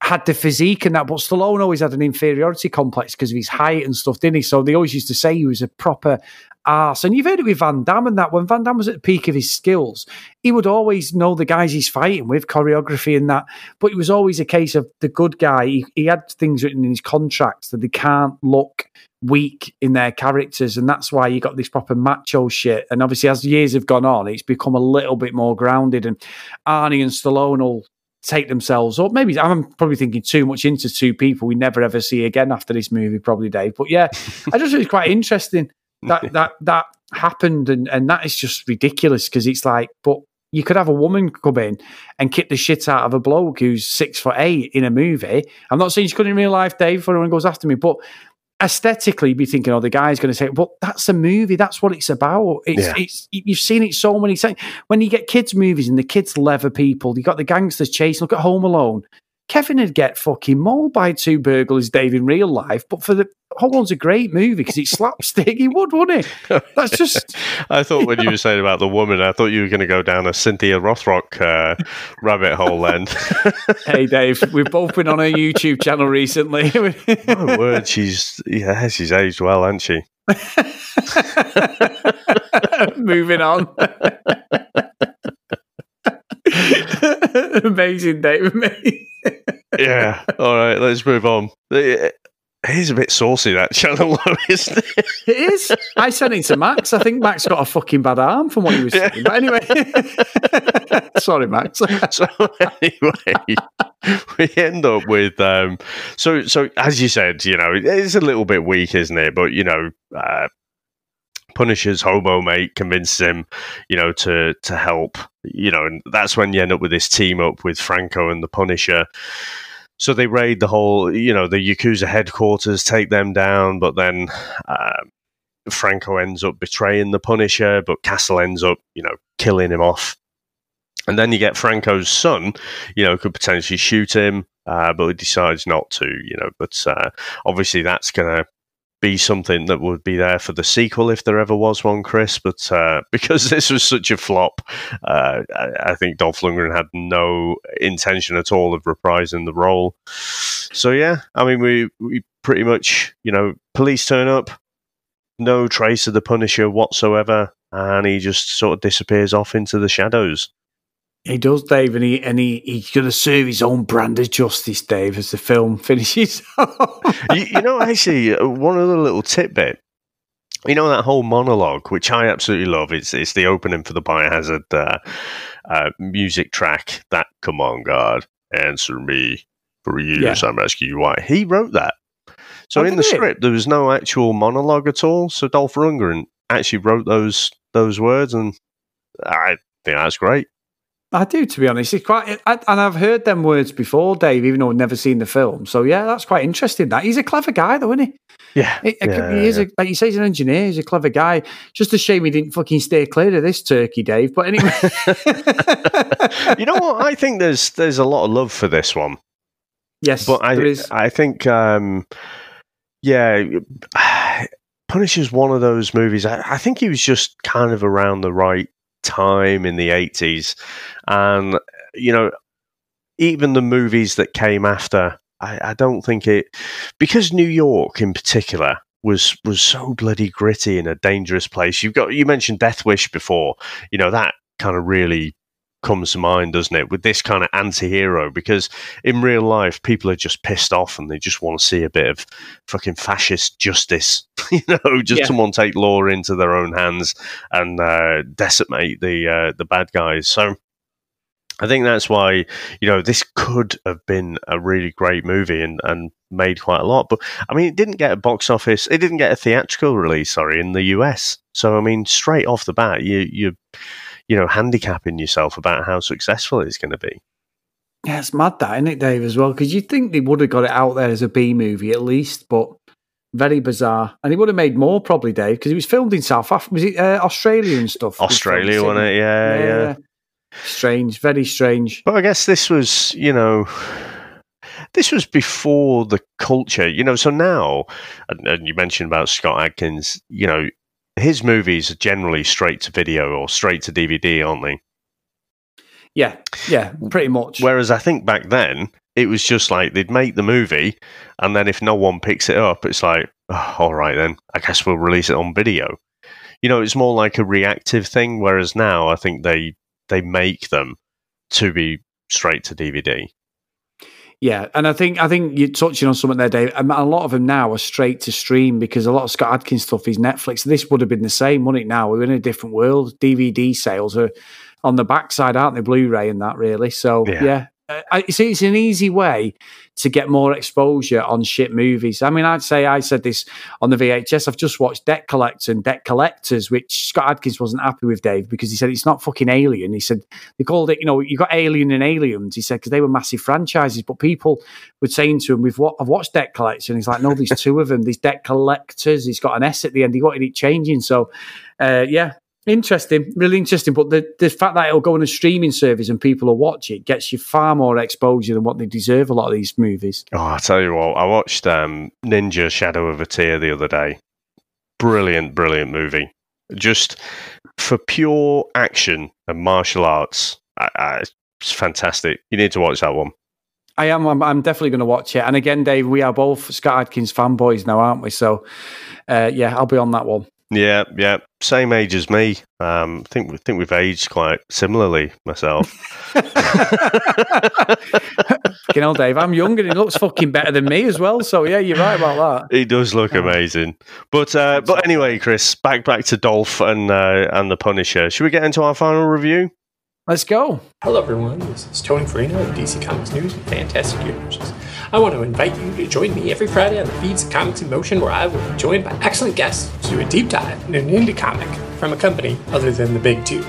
Speaker 7: had the physique and that, but Stallone always had an inferiority complex because of his height and stuff, didn't he? So they always used to say he was a proper arse. And you've heard it with Van Damme and that. When Van Damme was at the peak of his skills, he would always know the guys he's fighting with, choreography and that. But it was always a case of the good guy. He, he had things written in his contracts that they can't look weak in their characters. And that's why you got this proper macho shit. And obviously, as years have gone on, it's become a little bit more grounded. And Arnie and Stallone all take themselves up. Maybe I'm probably thinking too much into two people we never ever see again after this movie, probably Dave. But yeah, I just think it's quite interesting that that that happened, and and that is just ridiculous because it's like, but you could have a woman come in and kick the shit out of a bloke who's six foot eight in a movie. I'm not saying she couldn't in real life, Dave. If anyone goes after me, but aesthetically, you'd be thinking, oh, the guy's going to say, well, that's a movie. That's what it's about. It's,
Speaker 8: Yeah.
Speaker 7: it's you've seen it so many times. When you get kids' movies and the kids leather people, you got the gangsters chasing. Look at Home Alone. Kevin would get fucking mauled by two burglars, Dave, in real life. But for the Home Alone's a great movie because it's slapstick. He would, wouldn't he? That's just
Speaker 8: I thought when you were saying about the woman, I thought you were going to go down a Cynthia Rothrock uh, rabbit hole then.
Speaker 7: hey, Dave. We've both been on her YouTube channel recently.
Speaker 8: My word, she's yeah, she's aged well, hasn't she?
Speaker 7: Moving on. Amazing, Dave.
Speaker 8: Yeah. All right, let's move on. It is a bit saucy that channel, though, isn't it?
Speaker 7: It is. I sent it to Max. I think Max got a fucking bad arm from what he was saying. But anyway, sorry, Max.
Speaker 8: so anyway, we end up with um, so so as you said, you know, it's a little bit weak, isn't it? But you know, uh, Punisher's hobo mate convinces him, you know, to to help. You know, and that's when you end up with this team up with Franco and the Punisher. So they raid the whole, you know, the Yakuza headquarters, take them down, but then um, Franco ends up betraying the Punisher, but Castle ends up, you know, killing him off. And then you get Franco's son, you know, could potentially shoot him, uh, but he decides not to, you know. But uh, obviously, that's going to be something that would be there for the sequel if there ever was one, Chris. But uh, because this was such a flop, uh, I, I, think Dolph Lundgren had no intention at all of reprising the role. So yeah, I mean, we we pretty much, you know, police turn up, no trace of the Punisher whatsoever, and he just sort of disappears off into the shadows.
Speaker 7: He does, Dave, and he and he, he's going to serve his own brand of justice, Dave, as the film finishes.
Speaker 8: you, you, know, actually, uh, one other little tidbit. You know that whole monologue, which I absolutely love. It's it's the opening for the Biohazard uh, uh, music track. That come on, God, answer me. For years, yeah. I'm asking you why. He wrote that. So oh, in the script, there was no actual monologue at all. So Dolph Lundgren actually wrote those those words, and I think that's great.
Speaker 7: I do, to be honest. It's quite, I, and I've heard them words before, Dave, even though I've never seen the film. So yeah, that's quite interesting. That he's a clever guy, though, isn't he?
Speaker 8: Yeah,
Speaker 7: he,
Speaker 8: yeah,
Speaker 7: he is.
Speaker 8: yeah.
Speaker 7: A, like you say, he's an engineer. He's a clever guy. Just a shame he didn't fucking stay clear of this turkey, Dave. But anyway,
Speaker 8: you know what? I think there's there's a lot of love for this one.
Speaker 7: Yes,
Speaker 8: but I I think um, yeah. Punisher's one of those movies. I, I think he was just kind of around the right time in the 80s. And, you know, even the movies that came after, I, I don't think it, because New York in particular was was so bloody gritty in a dangerous place. You've got you mentioned Death Wish before. You know that kind of really comes to mind, doesn't it? With this kind of anti-hero, because in real life, people are just pissed off and they just want to see a bit of fucking fascist justice. you know, just yeah. someone take law into their own hands and uh, decimate the uh, the bad guys. So. I think that's why you know this could have been a really great movie and, and made quite a lot. But I mean, it didn't get a box office. It didn't get a theatrical release. Sorry, in the US. So I mean, straight off the bat, you you you know, handicapping yourself about how successful it's going to be.
Speaker 7: Yeah, it's mad that, isn't it, Dave, as well? Because you'd think they would have got it out there as a B movie at least, but very bizarre. And he would have made more probably, Dave, because it was filmed in South Africa. Was it uh, Australia and stuff?
Speaker 8: Australia, wasn't it? Yeah, yeah, yeah.
Speaker 7: Strange, very strange.
Speaker 8: But I guess this was, you know, this was before the culture, you know. So now, and, and you mentioned about Scott Adkins, you know, his movies are generally straight to video or straight to DVD, aren't they?
Speaker 7: Yeah, yeah, pretty much.
Speaker 8: Whereas I think back then it was just like they'd make the movie, and then if no one picks it up, it's like, oh, all right, then I guess we'll release it on video. You know, it's more like a reactive thing. Whereas now, I think they they make them to be straight to DVD.
Speaker 7: Yeah, and I think I think you're touching on something there, Dave. Um, a lot of them now are straight to stream because a lot of Scott Adkins stuff is Netflix. This would have been the same, wouldn't it? Now we're in a different world. DVD sales are on the backside, aren't they? Blu-ray and that really. So yeah, yeah I, it's, it's an easy way to get more exposure on shit movies. I mean, I'd say I said this on the VHS. I've just watched Debt Collector and Debt Collectors, which Scott Adkins wasn't happy with Dave because he said it's not fucking Alien. He said they called it, you know, you got Alien and Aliens. He said because they were massive franchises, but people were saying to him, "We've what I've watched Debt Collector," and he's like, "No, there's two of them. These Debt Collectors. He's got an S at the end. He wanted it changing." So, uh, yeah, Interesting, really interesting. But the, the fact that it'll go on a streaming service and people will watch it gets you far more exposure than what they deserve. A lot of these movies.
Speaker 8: Oh, I tell you what, I watched um, Ninja Shadow of a Tear the other day. Brilliant, brilliant movie. Just for pure action and martial arts, I, I, it's fantastic. You need to watch that one.
Speaker 7: I am. I'm, I'm definitely going to watch it. And again, Dave, we are both Scott Adkins fanboys now, aren't we? So, uh, yeah, I'll be on that one.
Speaker 8: Yeah, yeah, same age as me. Um, I think we think we've aged quite similarly. Myself,
Speaker 7: You know, Dave, I'm younger and he looks fucking better than me as well. So yeah, you're right about that.
Speaker 8: he does look amazing. But uh, but anyway, Chris, back back to Dolph and uh, and the Punisher. Should we get into our final review?
Speaker 7: Let's go.
Speaker 1: Hello, everyone. This is Tony Farina of DC Comics News and Fantastic Universes. I want to invite you to join me every Friday on the feeds of Comics in Motion, where I will be joined by excellent guests to do a deep dive in an indie comic from a company other than the big two.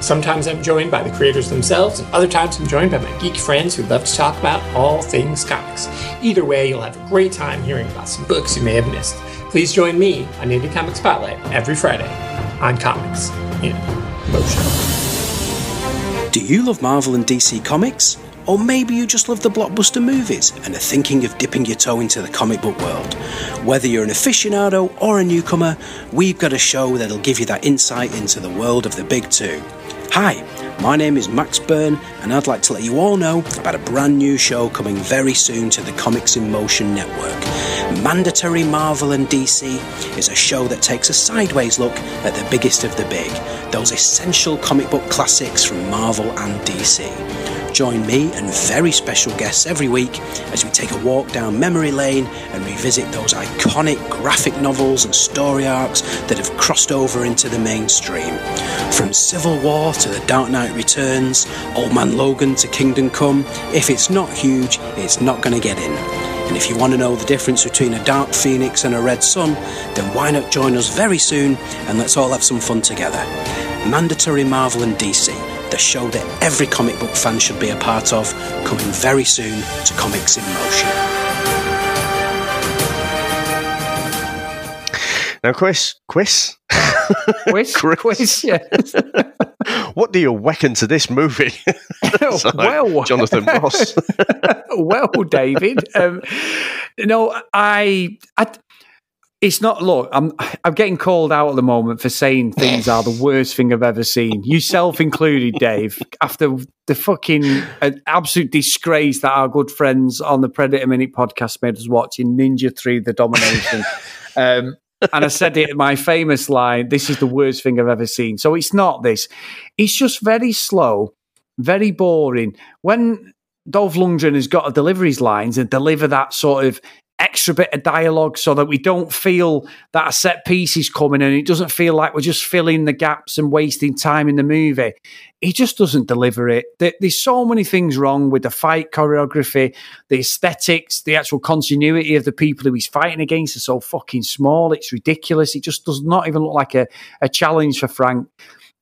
Speaker 1: Sometimes I'm joined by the creators themselves, and other times I'm joined by my geek friends who love to talk about all things comics. Either way, you'll have a great time hearing about some books you may have missed. Please join me on Indie Comic Spotlight every Friday on Comics in Motion.
Speaker 11: Do you love Marvel and DC Comics? Or maybe you just love the blockbuster movies and are thinking of dipping your toe into the comic book world. Whether you're an aficionado or a newcomer, we've got a show that'll give you that insight into the world of the big two. Hi, my name is Max Byrne, and I'd like to let you all know about a brand new show coming very soon to the Comics in Motion network. Mandatory Marvel and DC is a show that takes a sideways look at the biggest of the big, those essential comic book classics from Marvel and DC. Join me and very special guests every week as we take a walk down memory lane and revisit those iconic graphic novels and story arcs that have crossed over into the mainstream. From Civil War to The Dark Knight Returns, Old Man Logan to Kingdom Come, if it's not huge, it's not going to get in. And if you want to know the difference between a Dark Phoenix and a Red Sun, then why not join us very soon and let's all have some fun together. Mandatory Marvel and DC, the show that every comic book fan should be a part of, coming very soon to Comics in Motion.
Speaker 8: Now, Chris, Chris,
Speaker 7: Quiz, quiz, yes.
Speaker 8: what do you reckon to this movie?
Speaker 7: Well,
Speaker 8: Jonathan Ross.
Speaker 7: well, David. Um, no, I, I. It's not. Look, I'm. I'm getting called out at the moment for saying things are the worst thing I've ever seen. Yourself included, Dave. After the fucking uh, absolute disgrace that our good friends on the Predator Minute podcast made us watch in Ninja Three: The Domination. um, and I said it, my famous line, this is the worst thing I've ever seen. So it's not this. It's just very slow, very boring. When Dolph Lundgren has got to deliver his lines and deliver that sort of extra bit of dialogue so that we don't feel that a set piece is coming and it doesn't feel like we're just filling the gaps and wasting time in the movie. He just doesn't deliver it. There's so many things wrong with the fight choreography, the aesthetics, the actual continuity of the people who he's fighting against are so fucking small. It's ridiculous. It just does not even look like a, a challenge for Frank.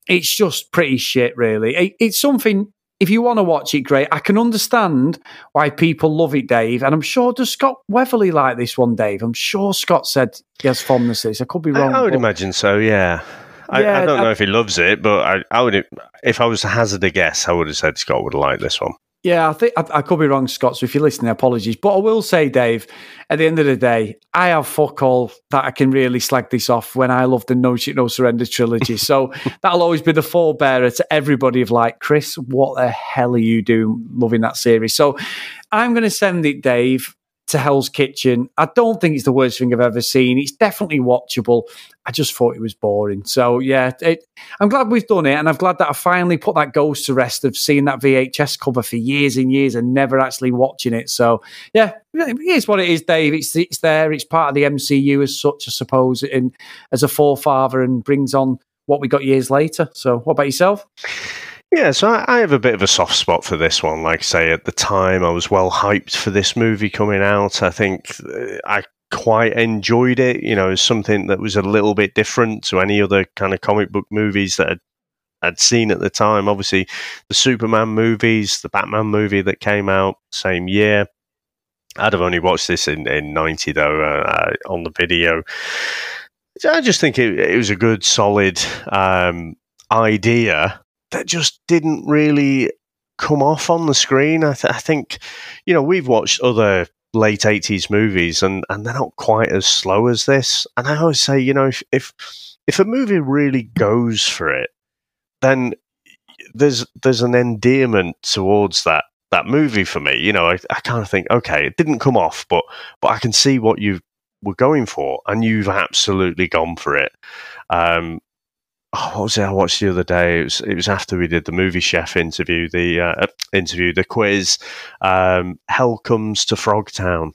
Speaker 7: It's just pretty shit, really. It- it's something if you want to watch it, great. I can understand why people love it, Dave. And I'm sure does Scott Weatherly like this one, Dave? I'm sure Scott said he has fondness for this. I could be wrong.
Speaker 8: I would
Speaker 7: but-
Speaker 8: imagine so. Yeah. I,
Speaker 7: Yeah,
Speaker 8: I don't
Speaker 7: I-
Speaker 8: know if he loves it, but I, I would. If I was to hazard a guess, I would have said Scott would like this one.
Speaker 7: Yeah, I think I, I could be wrong, Scott. So if you're listening, apologies. But I will say, Dave, at the end of the day, I have fuck all that I can really slag this off when I love the No Shit No Surrender trilogy. so that'll always be the forebearer to everybody of like, Chris, what the hell are you doing loving that series? So I'm going to send it, Dave, to Hell's Kitchen. I don't think it's the worst thing I've ever seen. It's definitely watchable. I just thought it was boring. So yeah, it, I'm glad we've done it, and I'm glad that I finally put that ghost to rest of seeing that VHS cover for years and years and never actually watching it. So yeah, it is what it is, Dave. It's it's there. It's part of the MCU as such, I suppose, and as a forefather, and brings on what we got years later. So what about yourself?
Speaker 8: Yeah, so I, I have a bit of a soft spot for this one. Like I say, at the time, I was well hyped for this movie coming out. I think uh, I quite enjoyed it. You know, something that was a little bit different to any other kind of comic book movies that I'd, I'd seen at the time. Obviously, the Superman movies, the Batman movie that came out same year. I'd have only watched this in, in 90, though, uh, uh, on the video. I just think it, it was a good, solid um, idea that just didn't really come off on the screen. I, th- I think, you know, we've watched other late 80s movies and, and they're not quite as slow as this. And I always say, you know, if, if, if a movie really goes for it, then there's there's an endearment towards that that movie for me. You know, I, I kind of think, okay, it didn't come off, but but I can see what you were going for, and you've absolutely gone for it. Um, oh, what was it I watched the other day? It was it was after we did the movie chef interview, the uh, interview, the quiz. Um, Hell comes to Frogtown.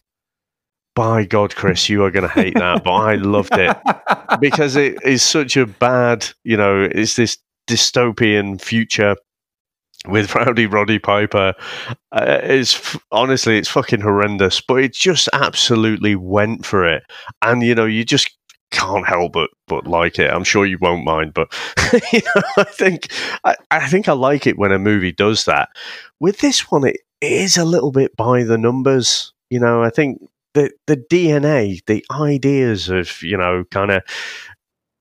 Speaker 8: By God, Chris, you are going to hate that, but I loved it because it is such a bad, you know, it's this dystopian future with Rowdy Roddy Piper. Uh, it's honestly, it's fucking horrendous, but it just absolutely went for it, and you know, you just can't help but but like it. I'm sure you won't mind, but you know, I think I, I think I like it when a movie does that. With this one, it is a little bit by the numbers. You know, I think the the DNA, the ideas of you know, kind of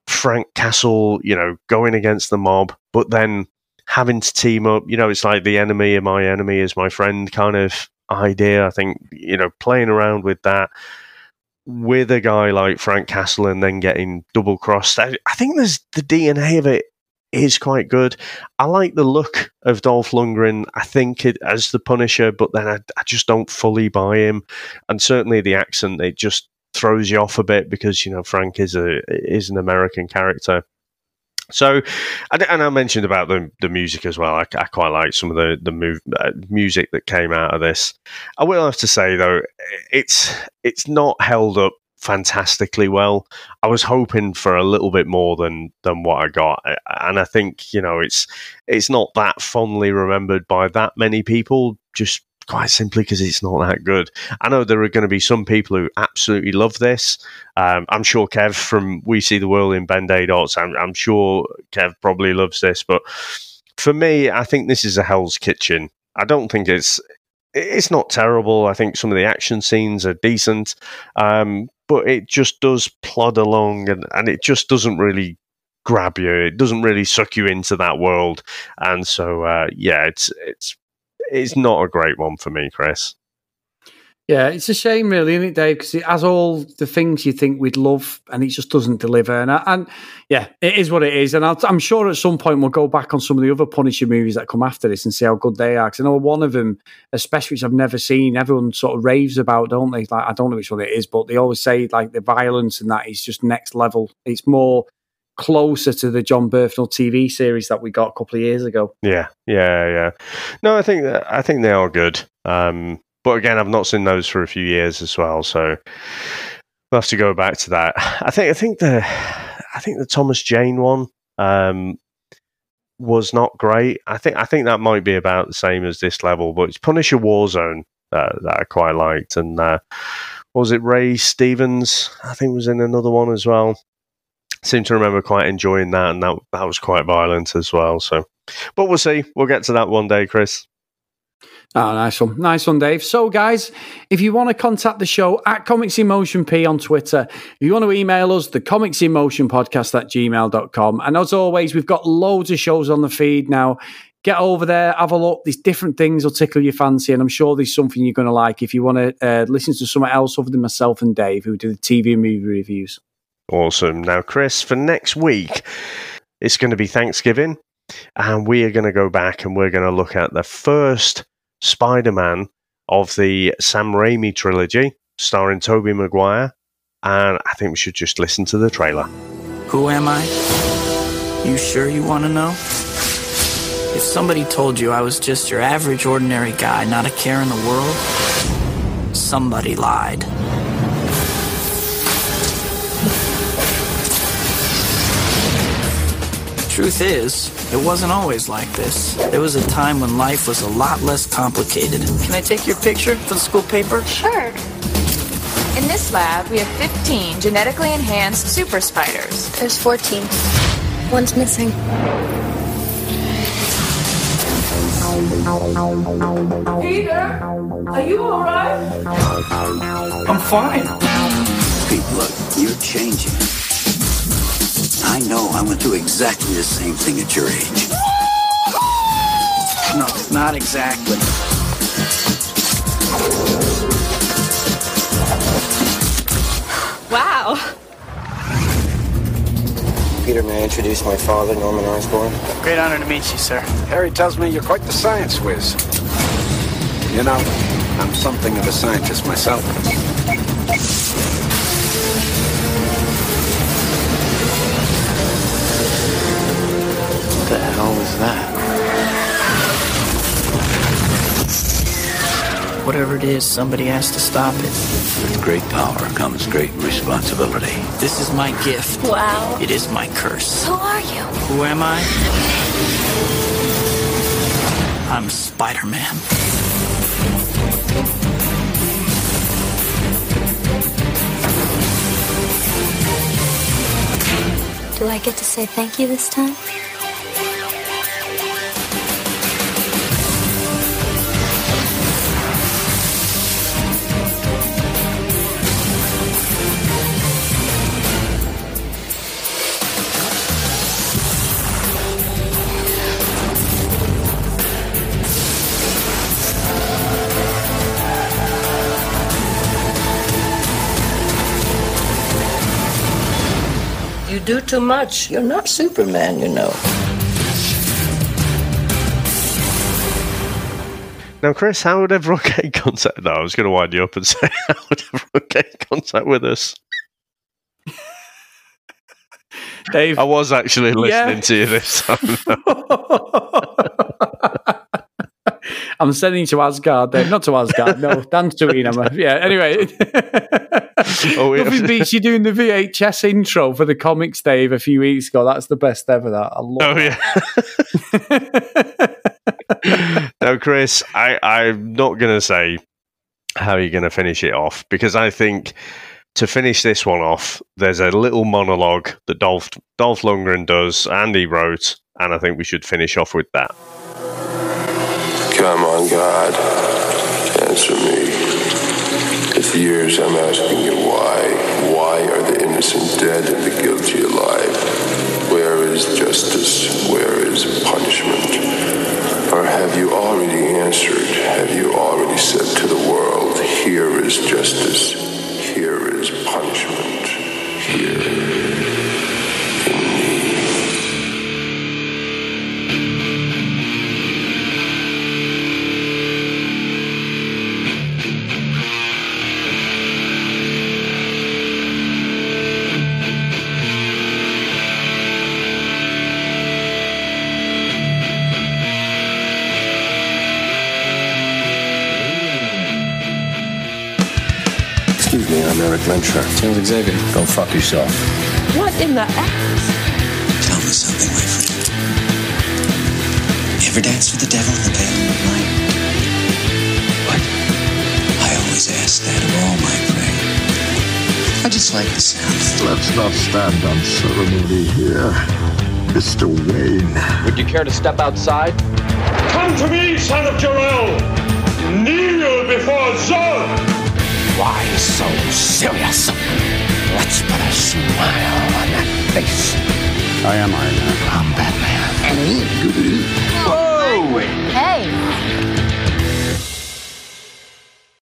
Speaker 8: Frank Castle, you know, going against the mob, but then having to team up. You know, it's like the enemy of my enemy is my friend kind of idea. I think you know, playing around with that with a guy like Frank Castle and then getting double crossed. I, I think there's the DNA of it is quite good. I like the look of Dolph Lundgren. I think it as the Punisher, but then I, I just don't fully buy him. And certainly the accent, it just throws you off a bit because you know Frank is a is an American character. So, and, I mentioned about the the music as well. I, I quite like some of the the move, uh, music that came out of this. I will have to say though, it's it's not held up fantastically well. I was hoping for a little bit more than than what I got, and I think you know it's it's not that fondly remembered by that many people. Just quite simply because it's not that good. I know there are going to be some people who absolutely love this. Um, I'm sure Kev from We See the World in Ben Dots, I'm, I'm sure Kev probably loves this, but for me, I think this is a Hell's Kitchen. I don't think it's it's not terrible. I think some of the action scenes are decent, um, but it just does plod along, and, and it just doesn't really grab you. It doesn't really suck you into that world, and so uh, yeah, it's it's it's not a great one for me, Chris.
Speaker 7: Yeah, it's a shame, really, isn't it, Dave? Because it has all the things you think we'd love, and it just doesn't deliver. And, and yeah, it is what it is. And i am sure at some point we'll go back on some of the other Punisher movies that come after this and see how good they are. Because I know one of them, especially which I've never seen, everyone sort of raves about, don't they? Like I don't know which one it is, but they always say like the violence and that is just next level. It's more closer to the Jon Bernthal TV series that we got a couple of years ago.
Speaker 8: Yeah, yeah, yeah. No, I think I think they are good. Um, but again, I've not seen those for a few years as well, so we'll have to go back to that. I think I think the I think the Thomas Jane one um, was not great. I think I think that might be about the same as this level, but it's Punisher Warzone uh, that I quite liked, and uh, was it Ray Stevens? I think was in another one as well seem to remember quite enjoying that, and that that was quite violent as well. So, but we'll see. We'll get to that one day, Chris.
Speaker 7: Oh, nice one. Nice one, Dave. So, guys, if you want to contact the show at Comics in Motion P on Twitter, if you want to email us, the Comics in Motion Podcast at gmail.com. And as always, we've got loads of shows on the feed now. Get over there, have a look. These different things will tickle your fancy, and I'm sure there's something you're going to like if you want to uh, listen to someone else other than myself and Dave, who do the TV and movie reviews.
Speaker 8: Awesome. Now, Chris, for next week, it's going to be Thanksgiving, and we are going to go back and we're going to look at the first Spider Man of the Sam Raimi trilogy, starring Tobey Maguire. And I think we should just listen to the trailer.
Speaker 12: Who am I? You sure you want to know? If somebody told you I was just your average, ordinary guy, not a care in the world, somebody lied. Truth is, it wasn't always like this. There was a time when life was a lot less complicated. Can I take your picture for the school paper?
Speaker 13: Sure. In this lab, we have 15 genetically enhanced super spiders.
Speaker 14: There's 14. One's missing.
Speaker 15: Peter, are you alright?
Speaker 12: I'm fine.
Speaker 16: Pete, look, you're changing. I know I went through exactly the same thing at your age.
Speaker 12: No, not exactly.
Speaker 13: Wow.
Speaker 17: Peter, may I introduce my father, Norman Osborn?
Speaker 12: Great honor to meet you, sir.
Speaker 18: Harry tells me you're quite the science whiz. You know, I'm something of a scientist myself. that.
Speaker 12: Whatever it is, somebody has to stop it.
Speaker 16: With great power comes great responsibility.
Speaker 12: This is my gift.
Speaker 14: Wow.
Speaker 12: It is my curse.
Speaker 14: Who are you?
Speaker 12: Who am I? I'm Spider Man.
Speaker 14: Do I get to say thank you this time?
Speaker 15: Do too much. You're not Superman, you know.
Speaker 8: Now, Chris, how would everyone get in contact? No, I was going to wind you up and say, how would everyone get in contact with us?
Speaker 7: Dave,
Speaker 8: I was actually listening
Speaker 7: Yeah.
Speaker 8: to you this time.
Speaker 7: I'm sending to Asgard, Dave. Not to Asgard, no. Dan Tuina. Yeah, anyway.
Speaker 8: Oh.
Speaker 7: Nothing beats you doing the VHS intro for the comics, Dave, a few weeks ago. That's the best ever, that. I love
Speaker 8: Oh yeah. now, Chris, I, I'm not going to say how you're going to finish it off because I think to finish this one off, there's a little monologue that Dolph Dolph Lundgren does, and he wrote, and I think we should finish off with that.
Speaker 19: Come on, God. Answer me. It's years I'm asking you why. Why are the innocent dead and the guilty alive? Where is justice? Where is punishment? Or have you already answered? Have you already said to the world, here is justice, here is punishment, here me,
Speaker 10: I'm Tell Xavier. Go fuck yourself.
Speaker 15: What in the ass?
Speaker 16: Tell me something, my friend. You ever dance with the devil in the pale moonlight? What? I always ask that of all my prey. I just like the sound.
Speaker 2: Let's not stand on ceremony here, Mr. Wayne.
Speaker 3: Would you care to step outside?
Speaker 20: Come to me, son of Jor-El! Kneel before Zod!
Speaker 10: Why so serious? Let's put a smile on that face.
Speaker 2: I am Iron Man.
Speaker 10: I'm Batman. And he. Whoa! Hey!